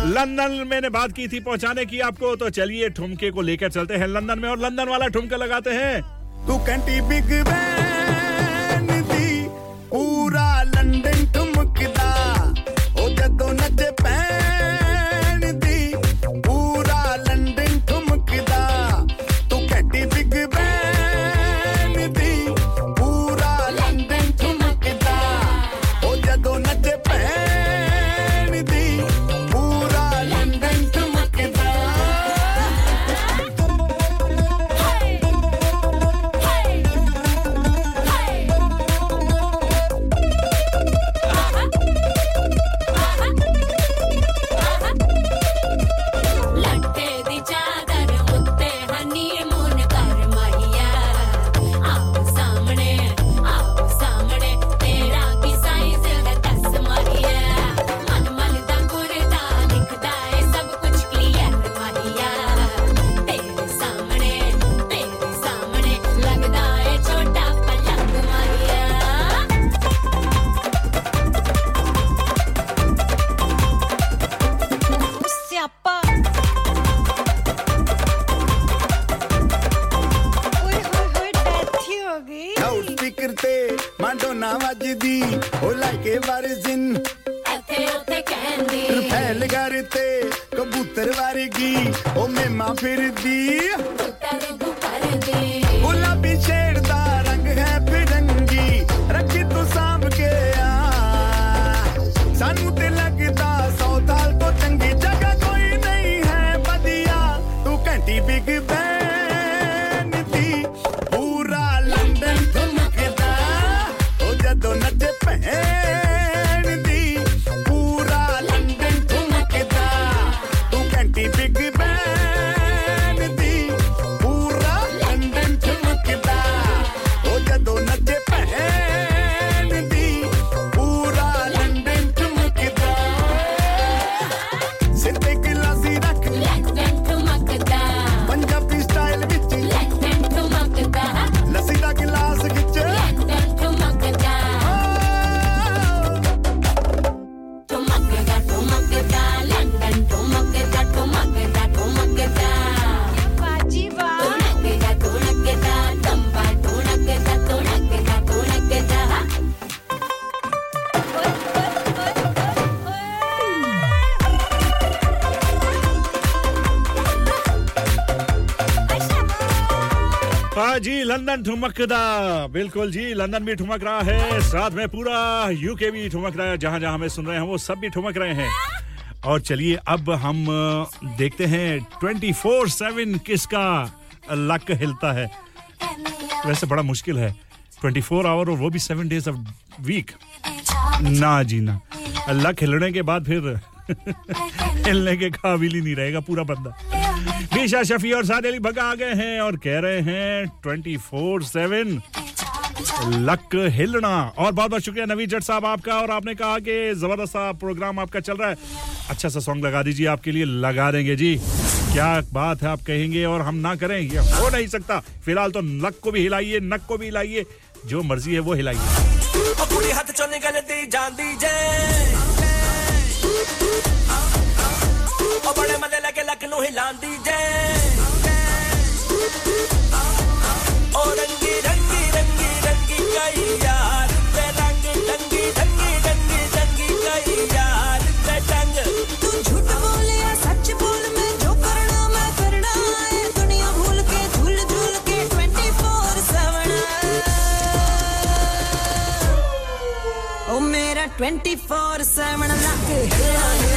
लंदन मैंने बात की थी पहुँचाने की आपको तो चलिए ठुमके को लेकर चलते हैं लंदन में और लंदन वाला ठुमका लगाते हैं। तू कैंटी बिग बैन। लंदन ठुमकदा बिल्कुल जी, लंदन भी ठुमक रहा है, साथ में पूरा यूके भी ठुमक रहा है, जहाँ जहाँ हमें सुन रहे हैं वो सब भी ठुमक रहे हैं। और चलिए, अब हम देखते हैं 24/7 किसका लक हिलता है। वैसे बड़ा मुश्किल है 24 आवर और वो भी 7 डेज़ ऑफ़ वीक ना जी ना, लक हिलने के बाद फिर हिलने के काबिल ही नहीं रहेगा पूरा बंदा। निशा शफी और साद अली भगा आ गए हैं और कह रहे हैं 24/7 लक हिलना। और बहुत बहुत शुक्रिया नवीद जट साहब आपका, और आपने कहा कि ज़बरदस्त प्रोग्राम आपका चल रहा है। अच्छा सा सॉन्ग लगा दीजिए, आपके लिए लगा देंगे जी। क्या बात है, आप कहेंगे और हम ना करें, ये हो नहीं सकता। फ़िलहाल तो लक को भी हिलाइए, नक को भी हिलाइए, जो मर्ज़ी है वो हिलाइए। ਉਹ ਬੜੇ ਮੱਲੇ ਲੱਗੇ ਲੱਕ ਨੂੰ ਹਿਲਾਉਂਦੀ ਜੇ ਉਹ ਰੰਗੀ ਰੰਗੀ ਰੰਗੀ ਰੰਗੀ ਗਈ ਯਾਰ ਤੇ ਰੰਗ ਰੰਗੀ ਰੰਗੀ ਰੰਗੀ ਰੰਗੀ ਗਈ ਯਾਰ ਤੇ ਰੰਗ ਤੂੰ ਝੂਠ ਬੋਲਿਆ ਸੱਚ ਬੋਲ ਮੈਂ ਜੋ ਕਰਨਾ ਮੈਂ ਕਰਨਾ ਹੈ ਦੁਨੀਆ ਭੁੱਲ ਕੇ ਝੂਲ ਝੂਲ ਕੇ 24/7 ਉਹ ਮੇਰਾ 24/7 ਲੱਕ ਹਿਲਾਇਆ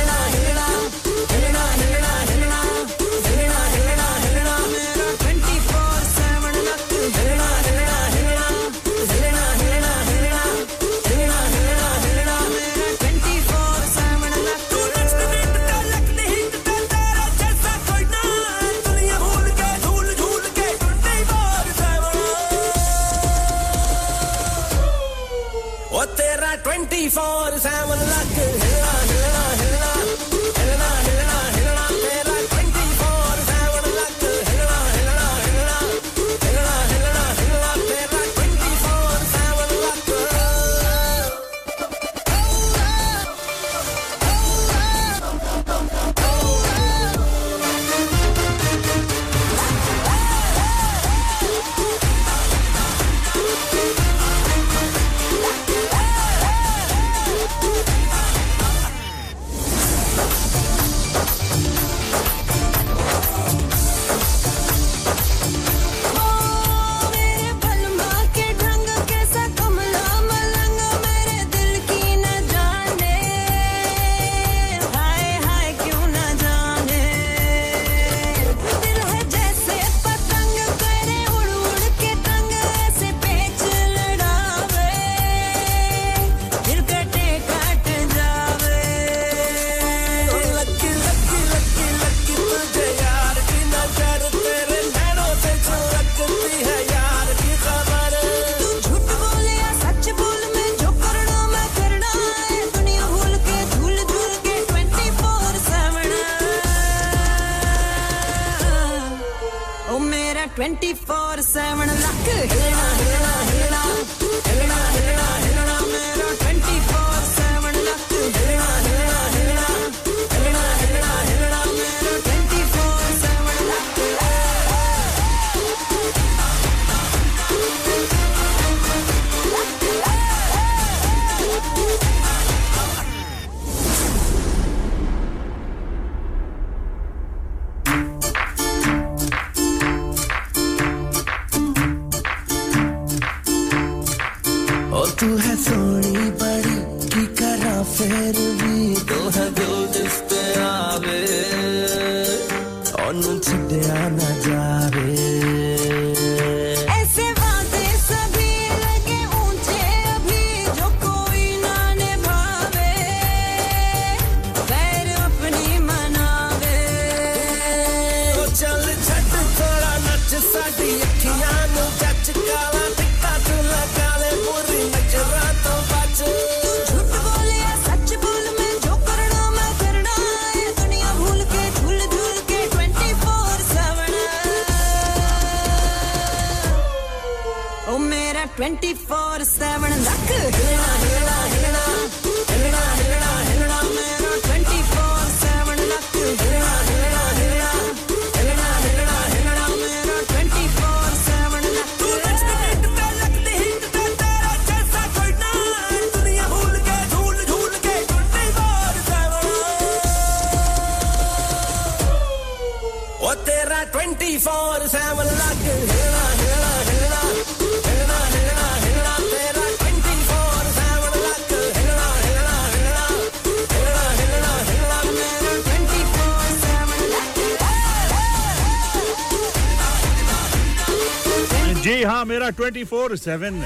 ट्वेंटी फोर सेवन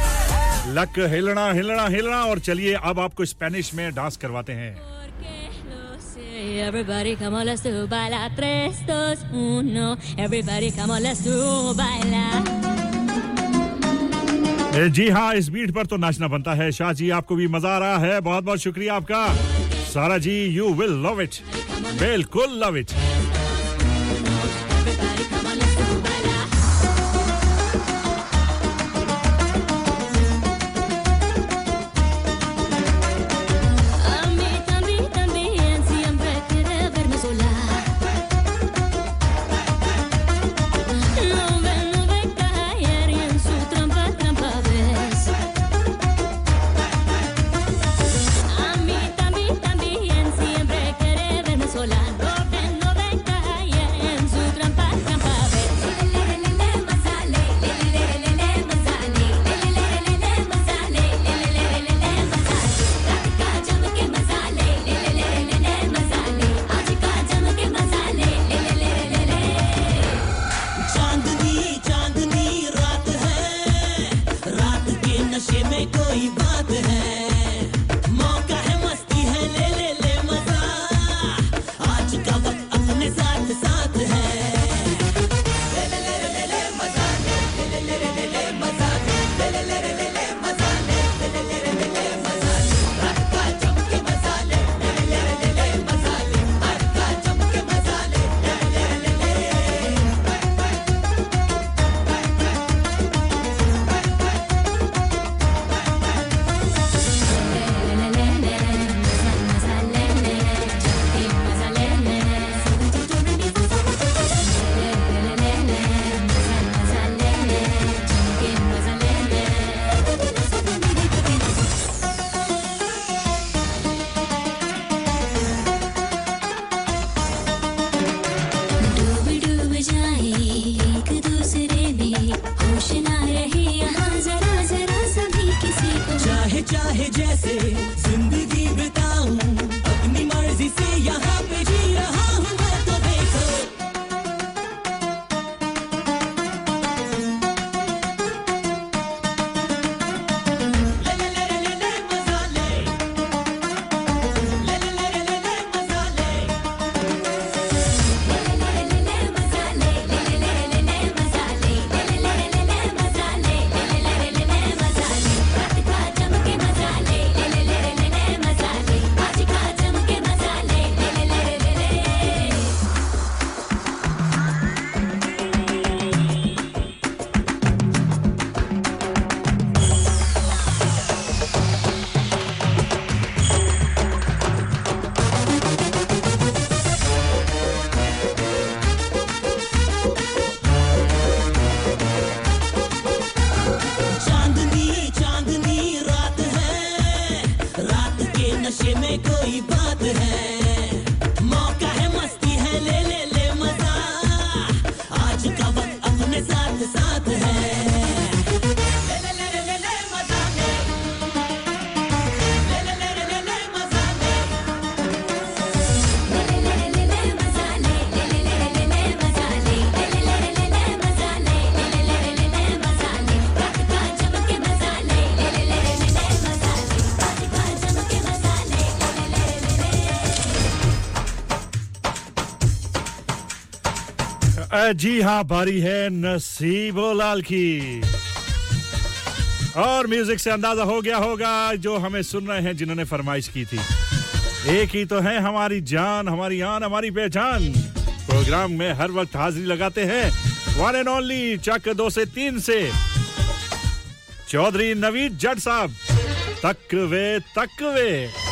लक हिलना हिलना हिलना और चलिए अब आपको स्पेनिश में डांस करवाते हैं Everybody come on, let's do baila. Tres, dos, uno. Everybody come on, let's do baila. जी हाँ इस बीट पर तो नाचना बनता है शाह जी आपको भी मज़ा आ रहा है बहुत बहुत शुक्रिया आपका सारा जी यू विल लव इट बिल्कुल लव इट जी हाँ बारी है नसीबो लाल की। और म्यूज़िक से अंदाज़ा हो गया होगा जो हमें सुन रहे हैं, जिन्होंने फरमाइश की थी। एक ही तो है हमारी जान, हमारी आन, हमारी पहचान। प्रोग्राम में हर वक्त हाजिरी लगाते हैं। वन एंड ओनली चक दो से तीन से। चौधरी नवीद जट साहब, तकवे तकवे।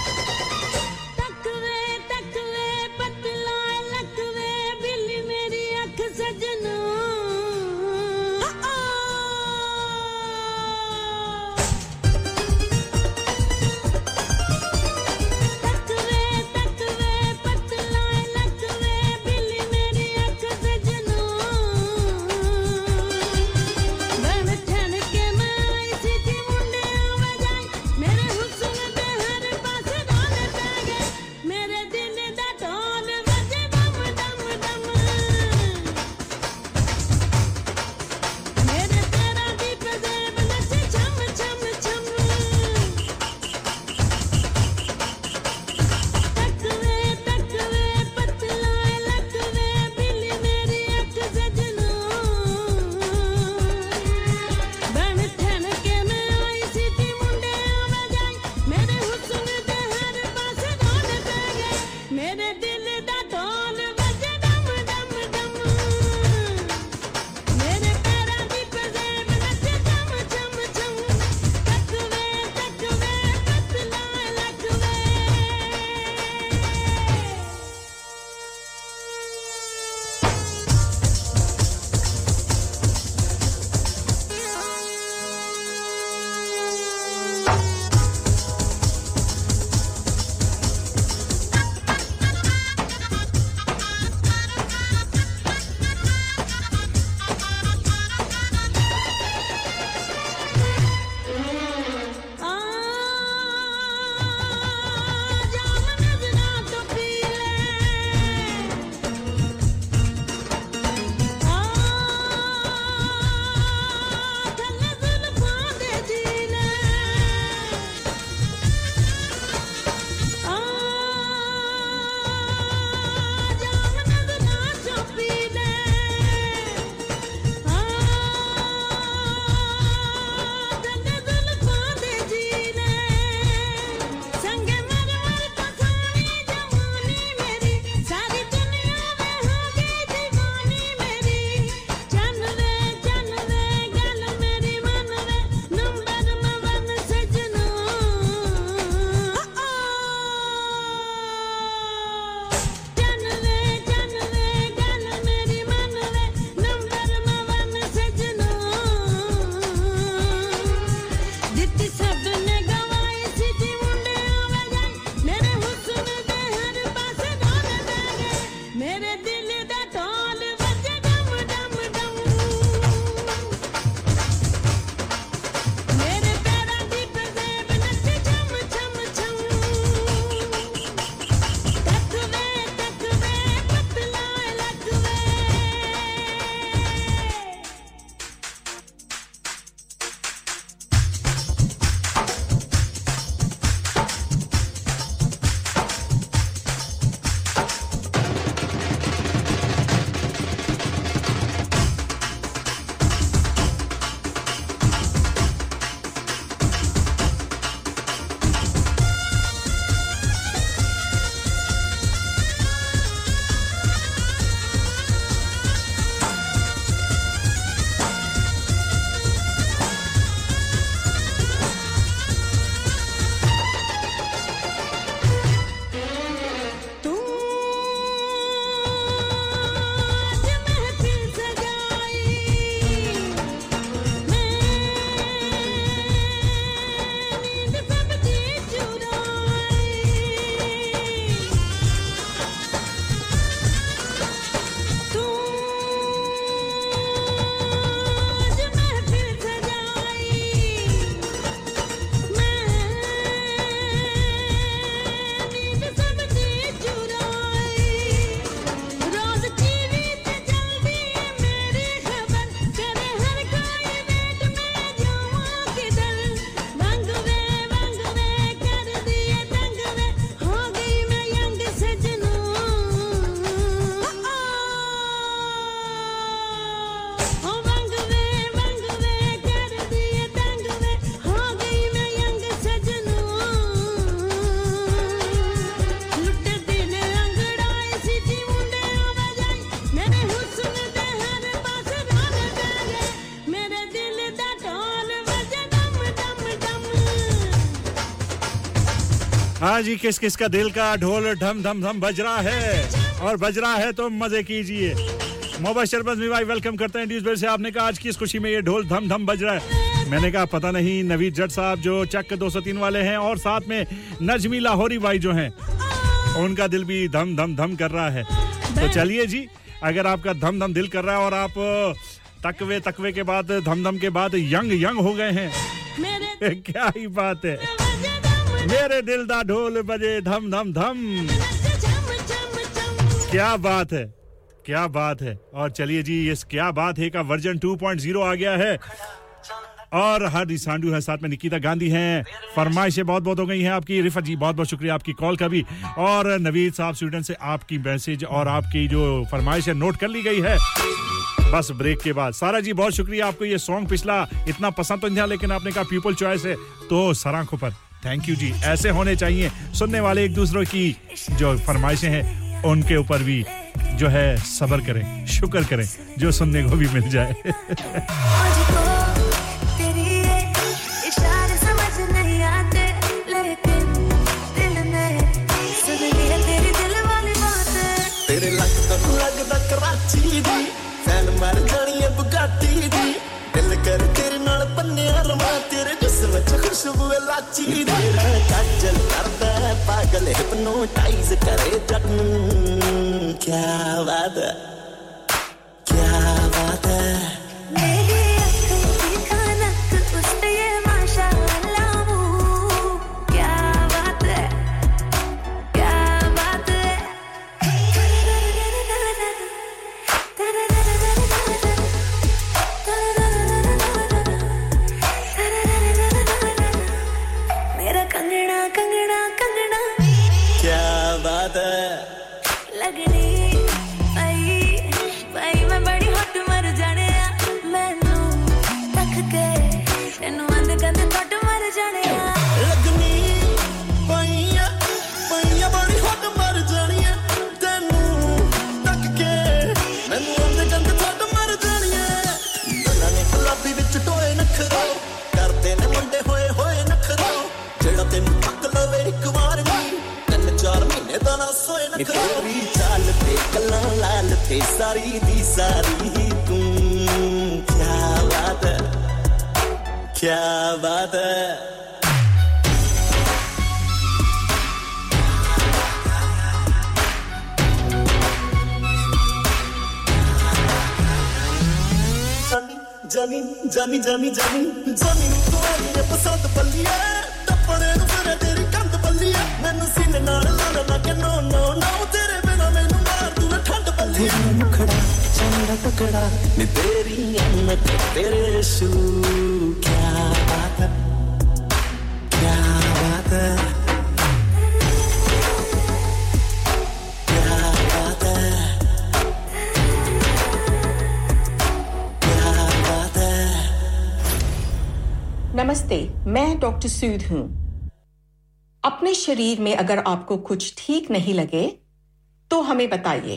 हाँ जी किस किस का दिल का ढोल ढम धम धम बज रहा है? और बज रहा है तो मज़े कीजिए। मोहब्बत शरबत में भाई वेलकम करते हैं। ड्यूसबेल से आपने कहा आज की इस खुशी में ये ढोल धम धम बज रहा है। मैंने कहा पता नहीं नवीद जट साहब जो चक 203 वाले हैं और साथ में नजमी लाहौरी भाई जो हैं उनका दिल भी धम धम धम कर रहा है। तो चलिए जी अगर आपका धम धम दिल कर रहा है और आप तकवे तकवे के बाद धम धम के बाद यंग यंग हो गए हैं क्या ही बात है। मेरे दिल दा ढोल बजे धम धम धम। क्या बात है, क्या बात है। और चलिए जी ये क्या बात है का वर्जन 2.0 आ गया है। और हर सांडू है साथ में, निकिता गांधी हैं। फरमाइशें बहुत बहुत हो गई हैं आपकी। रिफत जी, बहुत बहुत शुक्रिया आपकी कॉल का भी। और नवीद साहब स्वीडन से आपकी मैसेज और आपकी जो फरमाइश है नोट कर ली गई है। बस ब्रेक के बाद। सारा जी, बहुत शुक्रिया आपको ये सॉन्ग पिछला। इतना पसंद तो नहीं था, लेकिन आपने कहा पीपल चॉइस है तो सराखों पर। थैंक यू जी। ऐसे होने चाहिए। सुनने वाले एक दूसरों की जो फरमाइशें हैं, उनके ऊपर भी जो है सब्र करें, शुक्र करें, जो सुनने को भी मिल जाए। खुशबू लाची काजल करदा पागल हिप्नोटाइज करे जख्म। क्या वादा ते सारी दी सारी तू। क्या बात है? क्या बात है? जमी जमी जमी जमी जमी तू मेरे पसंद बल्लिया टप्पड़े नु तेरी कंध बल्लिया मैनू सीने नाल लाल लगे नो नो नो, तेरे हुनर मुखड़ा पकड़ा मैं तेरी तेरे सू क्या बात क्या बात नमस्ते, मैं डॉक्टर सूद हूँ। अपने शरीर में अगर आपको कुछ ठीक नहीं लगे तो हमें बताइए।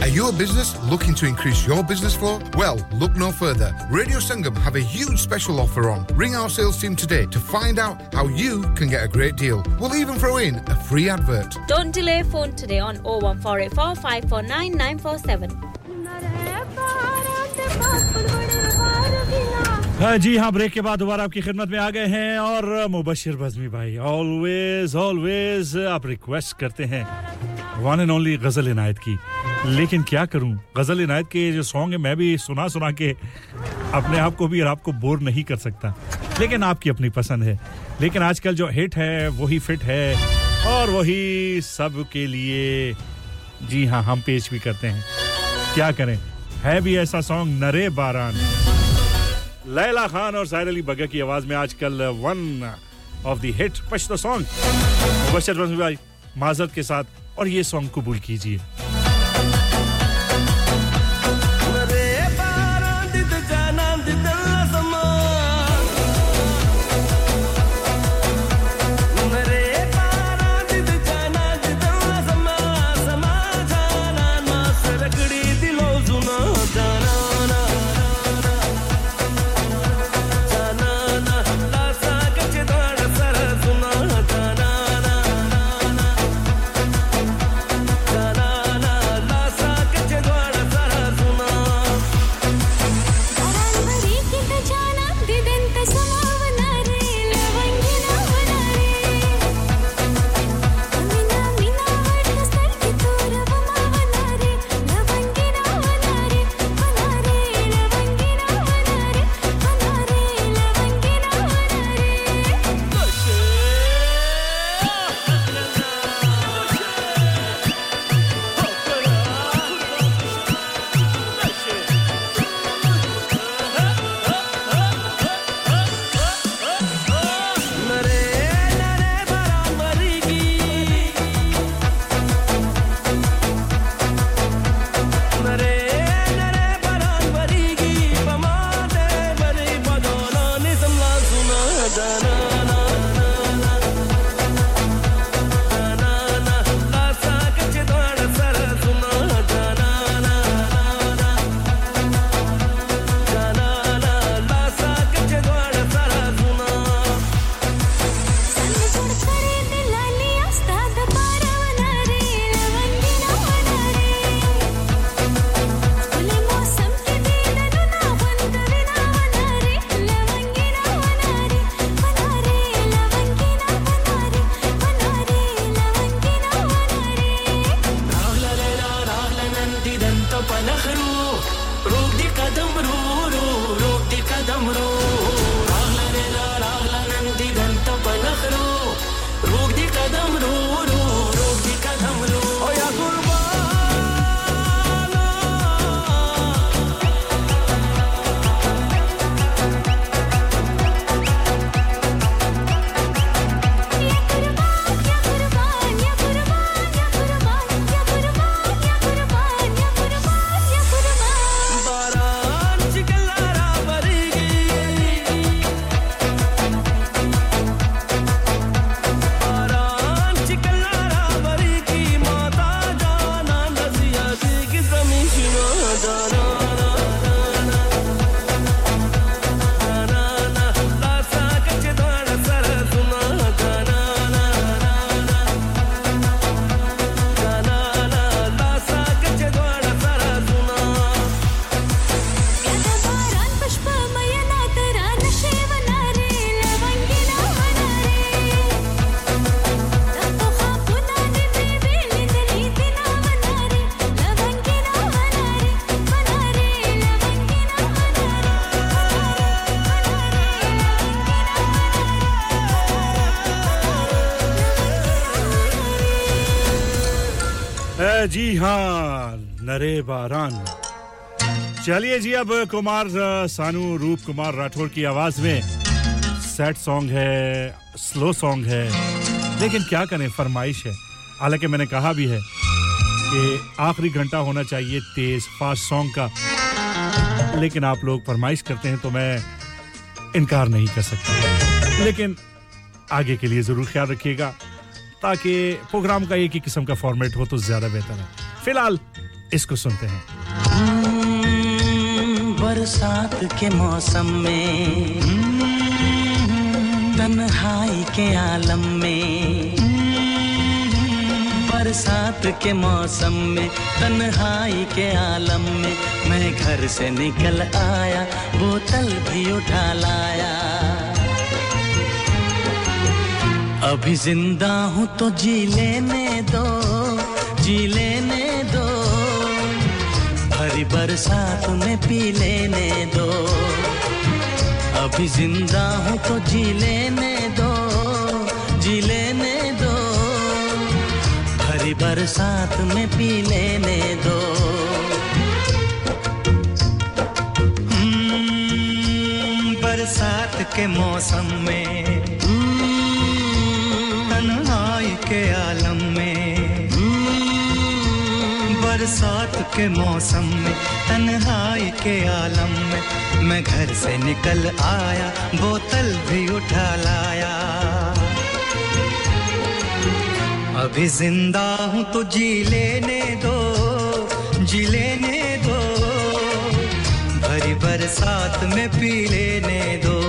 Are you a business looking to increase your business flow? Well, look no further. Radio Sangam have a huge special offer on. Ring our sales team today to find out how you can get a great deal. We'll even throw in a free advert. Don't delay phone today on 01484 549 947. हाँ जी हाँ break के बाद दोबारा आपकी खिदमत में आ गए हैं और मुबशिर बजमी भाई ऑलवेज ऑलवेज आप रिक्वेस्ट करते हैं वन एंड ओनली गजल इनायत की लेकिन क्या करूँ? गज़ल इनायत के जो सॉन्ग है, मैं भी सुना सुना के अपने आप को भी और आपको बोर नहीं कर सकता। लेकिन आपकी अपनी पसंद है। लेकिन आजकल जो हिट है, वही फिट है और वही सब के लिए। जी हाँ हम पेश भी करते हैं। क्या करें? है भी ऐसा सॉन्ग नरे बारान। लैला खान और साहिर अली बगा की आवाज़ में आजकल one of the hit Pashto song Mubashar Majrat के साथ। और ये सॉन्ग कबूल कीजिए। नरे बारान। चलिए जी अब कुमार सानू रूप कुमार राठौर की आवाज़ में। सैड सॉन्ग है स्लो सॉन्ग है। लेकिन क्या करें, फरमाइश है। हालाँकि मैंने कहा भी है कि आखिरी घंटा होना चाहिए तेज फास्ट सॉन्ग का। लेकिन आप लोग फरमाइश करते हैं तो मैं इनकार नहीं कर सकता। लेकिन आगे के लिए ज़रूर ख्याल रखिएगा, ताकि प्रोग्राम का एक ही किस्म का फॉर्मेट हो तो ज़्यादा बेहतर है। फ़िलहाल इसको सुनते हैं। हम्म, बरसात के मौसम में तन्हाई के आलम में बरसात के मौसम में तन्हाई के आलम में मैं घर से निकल आया बोतल भी उठा लाया। अभी ज़िंदा हूँ तो जी लेने दो जी लेने भरी बरसात में पी लेने दो। अभी ज़िंदा हूँ तो जी लेने दो जी लेने दो। भरी बरसात में पी लेने दो। हम्म, बरसात के मौसम में बरसात के मौसम में, तन्हाई के आलम में, मैं घर से निकल आया, बोतल भी उठा लाया। अभी ज़िंदा हूँ तो जी लेने दो, जी लेने दो। भरी बरसात में पी लेने दो।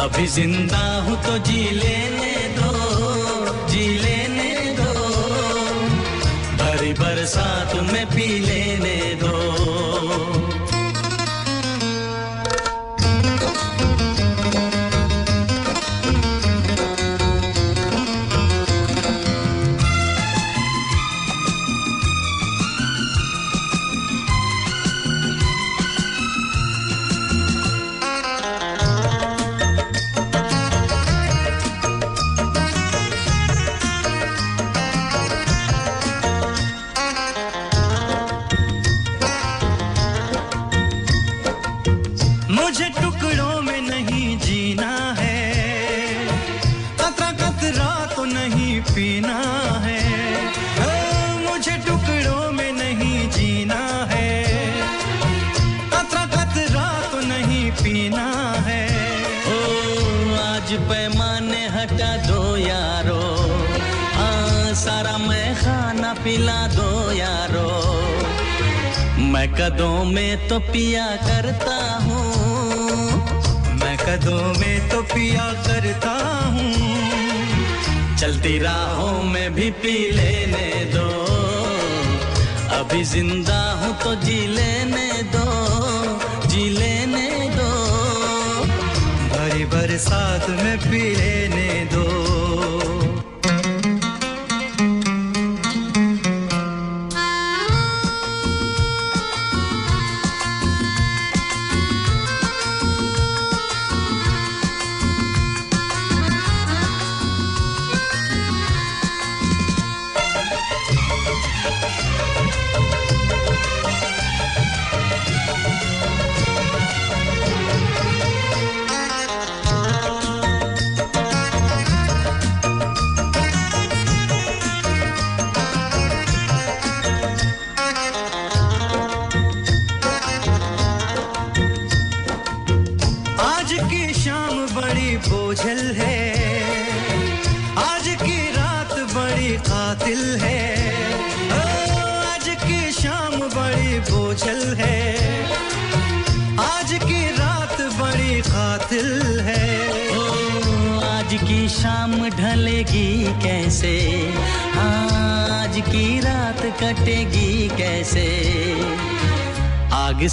अभी ज़िंदा हूँ तो जी लेने बरसात में पी लेने कदों में तो पिया करता हूँ। मैं कदों में तो पिया करता हूँ। चलती राहों में भी पी लेने दो। अभी ज़िंदा हूँ तो जी लेने दो। जी लेने दो। भरी बरसात में पी लेने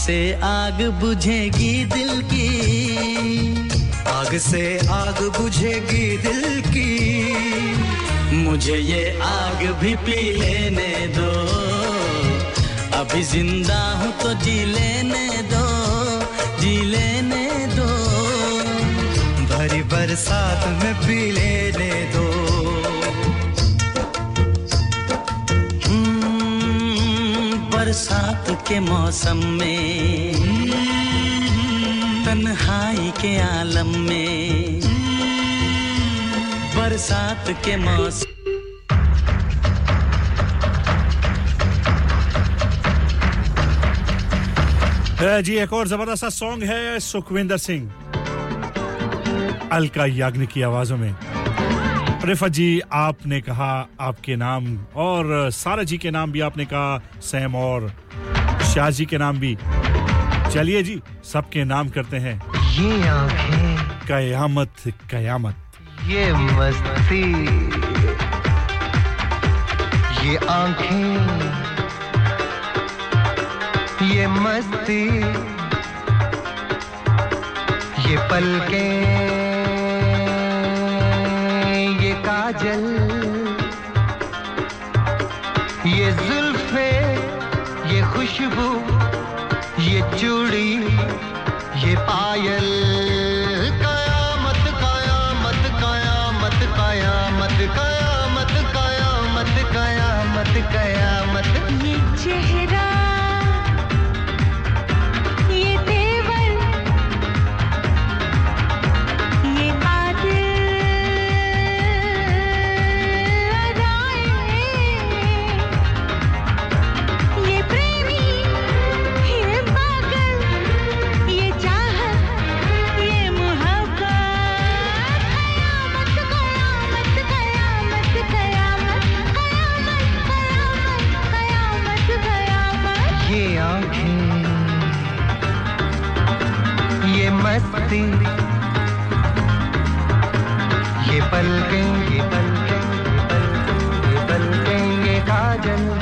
से आग बुझेगी दिल की। आग से आग बुझेगी दिल की। मुझे ये आग भी पी लेने दो। अभी ज़िंदा हूँ तो जी लेने दो। जी लेने दो। भरी बरसात में पी के मौसम में, तन्हाई के आलम में, बरसात के मौसम जी, एक और ज़बरदस्त सा सॉन्ग है सुखविंदर सिंह। अलका याग्निक की आवाजों में। रिफा जी, आपने कहा आपके नाम और सारा जी के नाम भी आपने कहा, सैम और शाह जी के नाम भी। चलिए जी सबके नाम करते हैं। ये आँखें। कयामत कयामत। ये मस्ती। ये आँखें। ये मस्ती। ये पलकें। ये काजल। ये जुल्फे। ये ये चूड़ी ये पायल आँखें। ये मस्ती। ये पलकें ये पलकें ये पलकें ये पलकें ये काजल।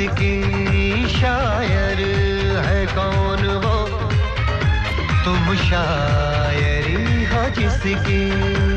हो शायर है कौन वो तुम शायरी हो जिसकी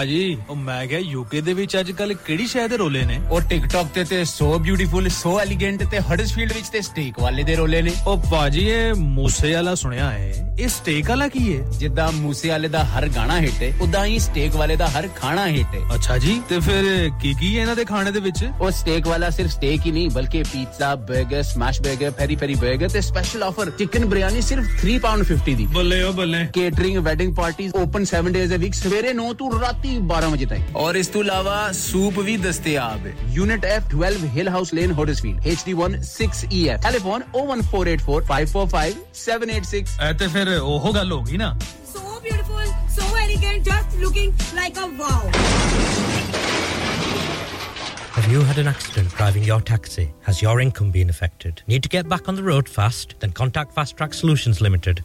ਪਾਜੀ ਓ ਮੈਂ ਕਿਹਾ ਯੂਕੇ ਦੇ ਵਿੱਚ ਅੱਜ ਕੱਲ ਕਿਹੜੀ ਸ਼ਹਿਰ ਦੇ ਰੋਲੇ ਨੇ? ਉਹ ਟਿਕਟੌਕ ਤੇ ਤੇ ਸੋ ਬਿਊਟੀਫੁਲ ਸੋ ਐਲੀਗੈਂਟ ਤੇ ਹਡਸਫੀਲਡ ਵਿੱਚ ਤੇ ਸਟੇਕ ਵਾਲੇ ਦੇ ਰੋਲੇ ਨੇ। ਓ ਪਾਜੀ ਇਹ ਮੂਸੇ ਵਾਲਾ ਸੁਣਿਆ ਹੈ। ਇਹ ਸਟੇਕ ਵਾਲਾ ਕੀ ਹੈ ਜਿੱਦਾਂ ਮੂਸੇ ਵਾਲੇ ਦਾ ਹਰ ਗਾਣਾ ਹਿੱਟ ਹੈ ਉਦਾਂ ਹੀ ਸਟੇਕ ਵਾਲੇ ਦਾ ਹਰ ਖਾਣਾ ਹਿੱਟ ਹੈ ਅੱਛਾ ਜੀ ਤੇ ਫਿਰ ਕੀ ਕੀ ਹੈ ਇਹਨਾਂ ਦੇ ਖਾਣੇ ਦੇ ਵਿੱਚ? ਉਹ ਸਟੇਕ ਵਾਲਾ ਸਿਰਫ ਸਟੇਕ ਹੀ ਨਹੀਂ ਬਲਕਿ ਪੀਜ਼ਾ 버ਗਰ ਸਮੈਸ਼ 버ਗਰ ਪੈਰੀ ਪੈਰੀ 버ਗਰ ਤੇ ਸਪੈਸ਼ਲ ਆਫਰ ਚਿਕਨ ਬਿਰਿਆਨੀ ਸਿਰਫ 3 ਪਾਉਂਡ 50 ਦੀ। ਬੱਲੇ ਓ ਬੱਲੇ। Catering wedding parties open 7 days a week ਸਵੇਰੇ 9 ਤੋਂ ਰਾਤੀ 12 ਵਜੇ ਤੱਕ। ਔਰ ਇਸ ਤੋਂ ਇਲਾਵਾ ਸੂਪ ਵੀ ਦਸਤਿਆਬ ਹੈ unit F 12 hill house lane Huddersfield HD1 6EF telephone 01484545786 ਅਤੇ ਫਿਰ Have you had an accident driving your taxi? Has your income been affected? Need to get back on the road fast? Then contact Fast Track Solutions Limited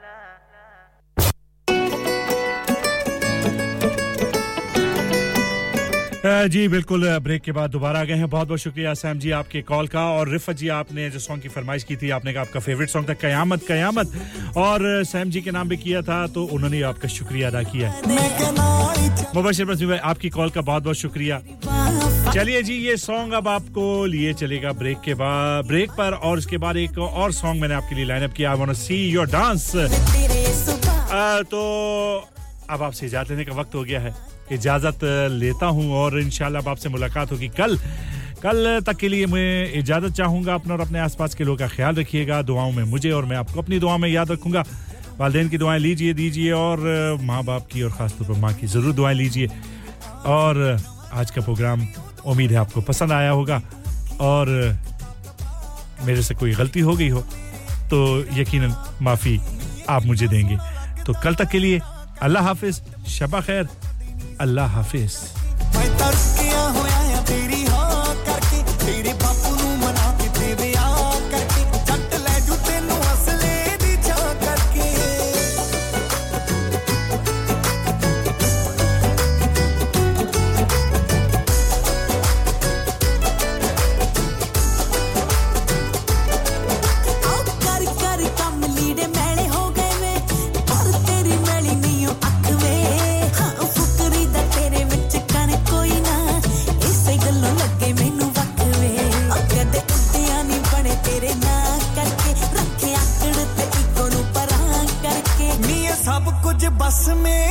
जी, बिल्कुल break के बाद दोबारा आ गए हैं। बहुत बहुत शुक्रिया सैम जी आपके कॉल का और रिफत जी आपने जो सॉन्ग की फरमाइश की थी, आपने कहा आपका फेवरेट सॉन्ग था, कयामत कयामत। और सैम जी के नाम भी किया था तो उन्होंने आपका शुक्रिया अदा किया। मुबशर बसमी भाई, आपकी कॉल का बहुत बहुत शुक्रिया। चलिए जी, ये सॉन्ग अब आपको लिए चलेगा ब्रेक के बाद ब्रेक पर और उसके बाद एक और सॉन्ग मैंने आपके लिए लाइनअप किया। I want see your dance तो अब आपसे इजाज़त लेने का वक्त हो गया है। इजाज़त लेता हूँ और अब आपसे मुलाकात होगी कल। कल तक के लिए मैं इजाज़त चाहूँगा अपना और अपने आसपास के लोगों का ख्याल रखिएगा, दुआओं में मुझे और मैं आपको अपनी दुआ में याद रखूँगा। वालदेन की दुआएँ लीजिए, दीजिए और माँ बाप की और ख़ासतौर पर माँ की ज़रूर दुआएँ लीजिए। और आज का प्रोग्राम उम्मीद है आपको पसंद आया होगा और मेरे से कोई गलती हो गई हो तो यकीनन माफ़ी आप मुझे देंगे। तो कल तक के लिए अल्लाह हाफिज, शबा खैर। अल्लाह हाफिज। बस मेरी माँ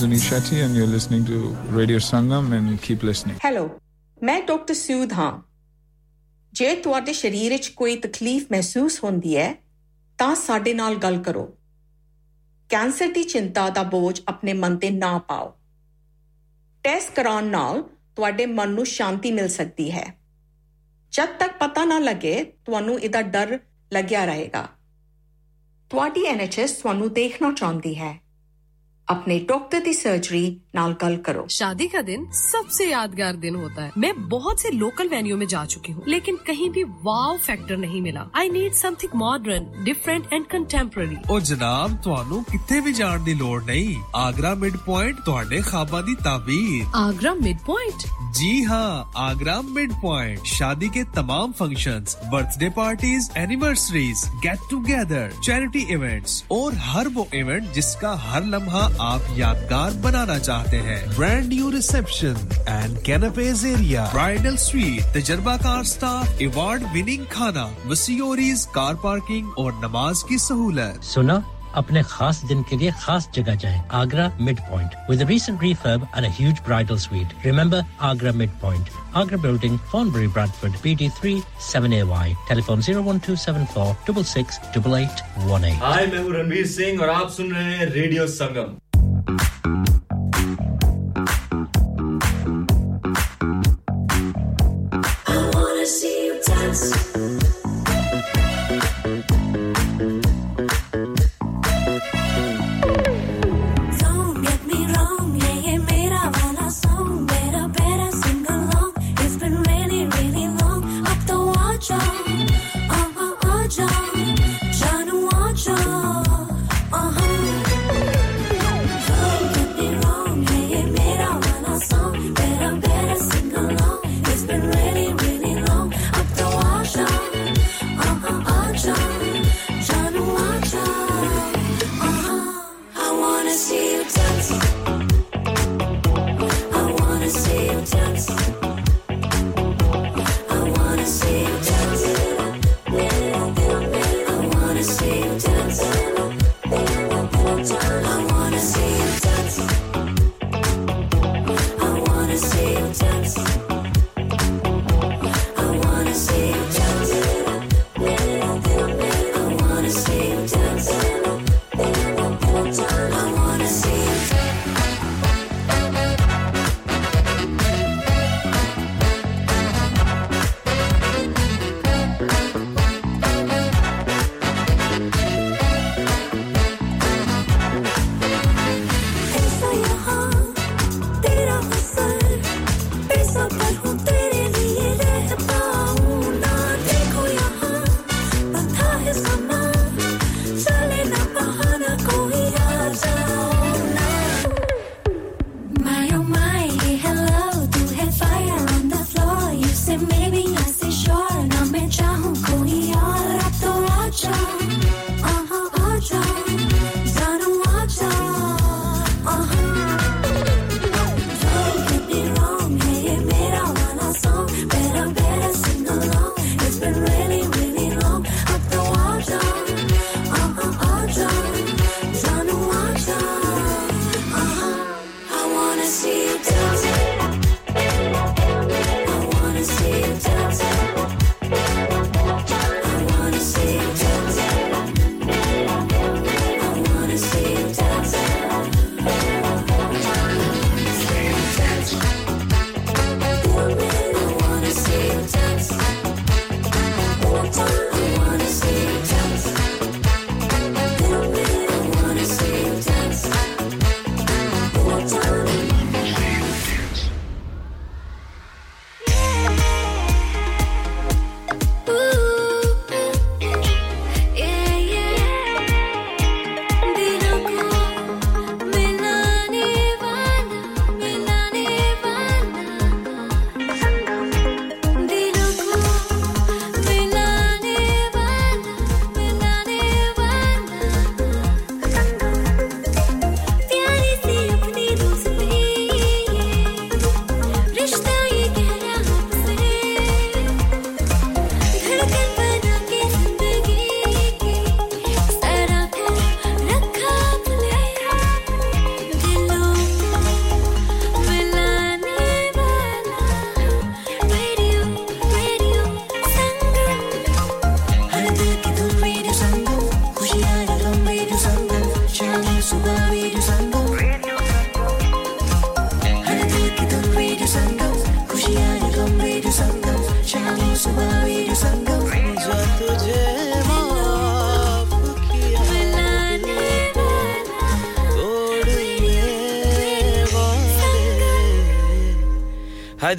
is Sunil Shetty, and you're listening to Radio Sangam, and keep listening. Hello ਮੈਂ ਡਾਕਟਰ ਸੂਦ ਹਾਂ ਜੇ ਤੁਹਾਡੇ ਸਰੀਰ ਵਿੱਚ ਕੋਈ ਤਕਲੀਫ ਮਹਿਸੂਸ ਹੁੰਦੀ ਹੈ ਤਾਂ ਸਾਡੇ ਨਾਲ ਗੱਲ ਕਰੋ ਕੈਂਸਰ ਦੀ ਚਿੰਤਾ ਦਾ ਬੋਝ ਆਪਣੇ ਮਨ ਤੇ ਨਾ ਪਾਓ ਟੈਸਟ ਕਰਾਉਣ ਨਾਲ ਤੁਹਾਡੇ ਮਨ ਨੂੰ ਸ਼ਾਂਤੀ ਮਿਲ ਸਕਦੀ ਹੈ ਜਦ ਤੱਕ ਪਤਾ ਨਾ ਲੱਗੇ ਤੁਹਾਨੂੰ ਇਹਦਾ ਡਰ ਲੱਗਿਆ ਰਹੇਗਾ ਤੁਹਾਡੀ ਐਨਐਚਐਸ ਤੁਹਾਨੂੰ ਦੇਖਣਾ ਚਾਹੁੰਦੀ ਹੈ अपने डॉक्टर की सर्जरी नाल गल करो शादी का दिन सबसे यादगार दिन होता है मैं बहुत से लोकल वेन्यू में जा चुकी हूँ लेकिन कहीं भी वाव फैक्टर नहीं मिला I need something modern different and contemporary ਉਹ ਜਨਾਬ ਤੁਹਾਨੂੰ ਕਿੱਥੇ ਵੀ ਜਾਣ ਦੀ ਲੋੜ ਨਹੀਂ ਆਗਰਾ ਮਿਡ ਪੁਆਇੰਟ ਤੁਹਾਡੇ ਖਾਬਾਂ ਦੀ ਤਾਬੀਰ आगरा मिड पॉइंट जी हाँ आगरा मिड पॉइंट शादी के तमाम functions, birthday parties anniversaries get together charity events और हर वो इवेंट जिसका हर लम्हा आप यादगार बनाना चाहते हैं। Brand new reception and canapes area bridal suite तजर्बाकार staff award winning खाना वसीओरीज कार पार्किंग और नमाज़ की सहूलत। सुना अपने खास दिन के लिए खास जगह जाएँ Agra mid point with refurb and a huge bridal suite. Remember agra mid point agra building Thornbury bradford bd3 7ay telephone 01274 66 8818 hi मैं हूँ रणवीर सिंह और आप सुन रहे हैं radio Sangam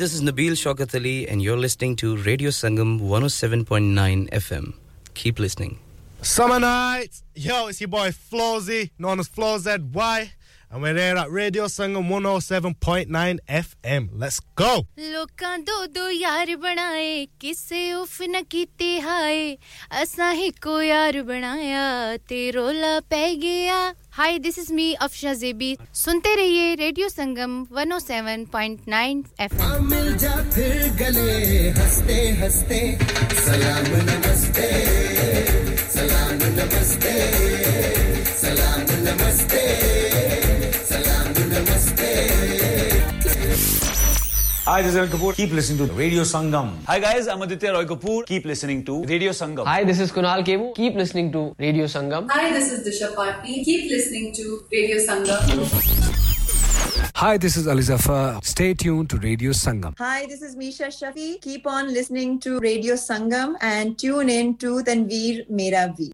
this is Nabil Shaukat Ali, and you're listening to Radio Sangam 107.9 FM. Keep listening. Summer nights. Yo, it's your boy Flawzy, known as Flow ZY. And we're there at Radio Sangam 107.9 FM. Let's go. ਲੋਕਾਂ ਦੋ ਦੋ ਯਾਰ ਬਣਾਏ ਕਿਸੇ ਉਫ ਨਾ ਕੀਤੀ ਹਾਏ ਅਸਾਂ ਹੀ ਕੋ ਯਾਰ ਬਣਾਇਆ ਤੇ ਰੋਲਾ ਪੈ ਗਿਆ hi this is me Afsha JB सुनते रहिए रेडियो संगम 107.9 एफएम मिल जा फिर गले, हँसते हँसते। सलाम, नमस्ते। सलाम नमस्ते। सलाम, नमस्ते। Hi, this is Anil Kapoor. Keep listening to Radio Sangam. Hi guys, I'm Aditya Roy Kapoor. Keep listening to Radio Sangam. Hi, this is Kunal Kevu. Keep listening to Radio Sangam. Hi, this is Disha Patni. Keep listening to Radio Sangam. Hi, this is Ali Zafar. Stay tuned to Radio Sangam. Hi, this is Misha Shafi. Keep on listening to Radio Sangam and tune in to Tanveer Mera Veer.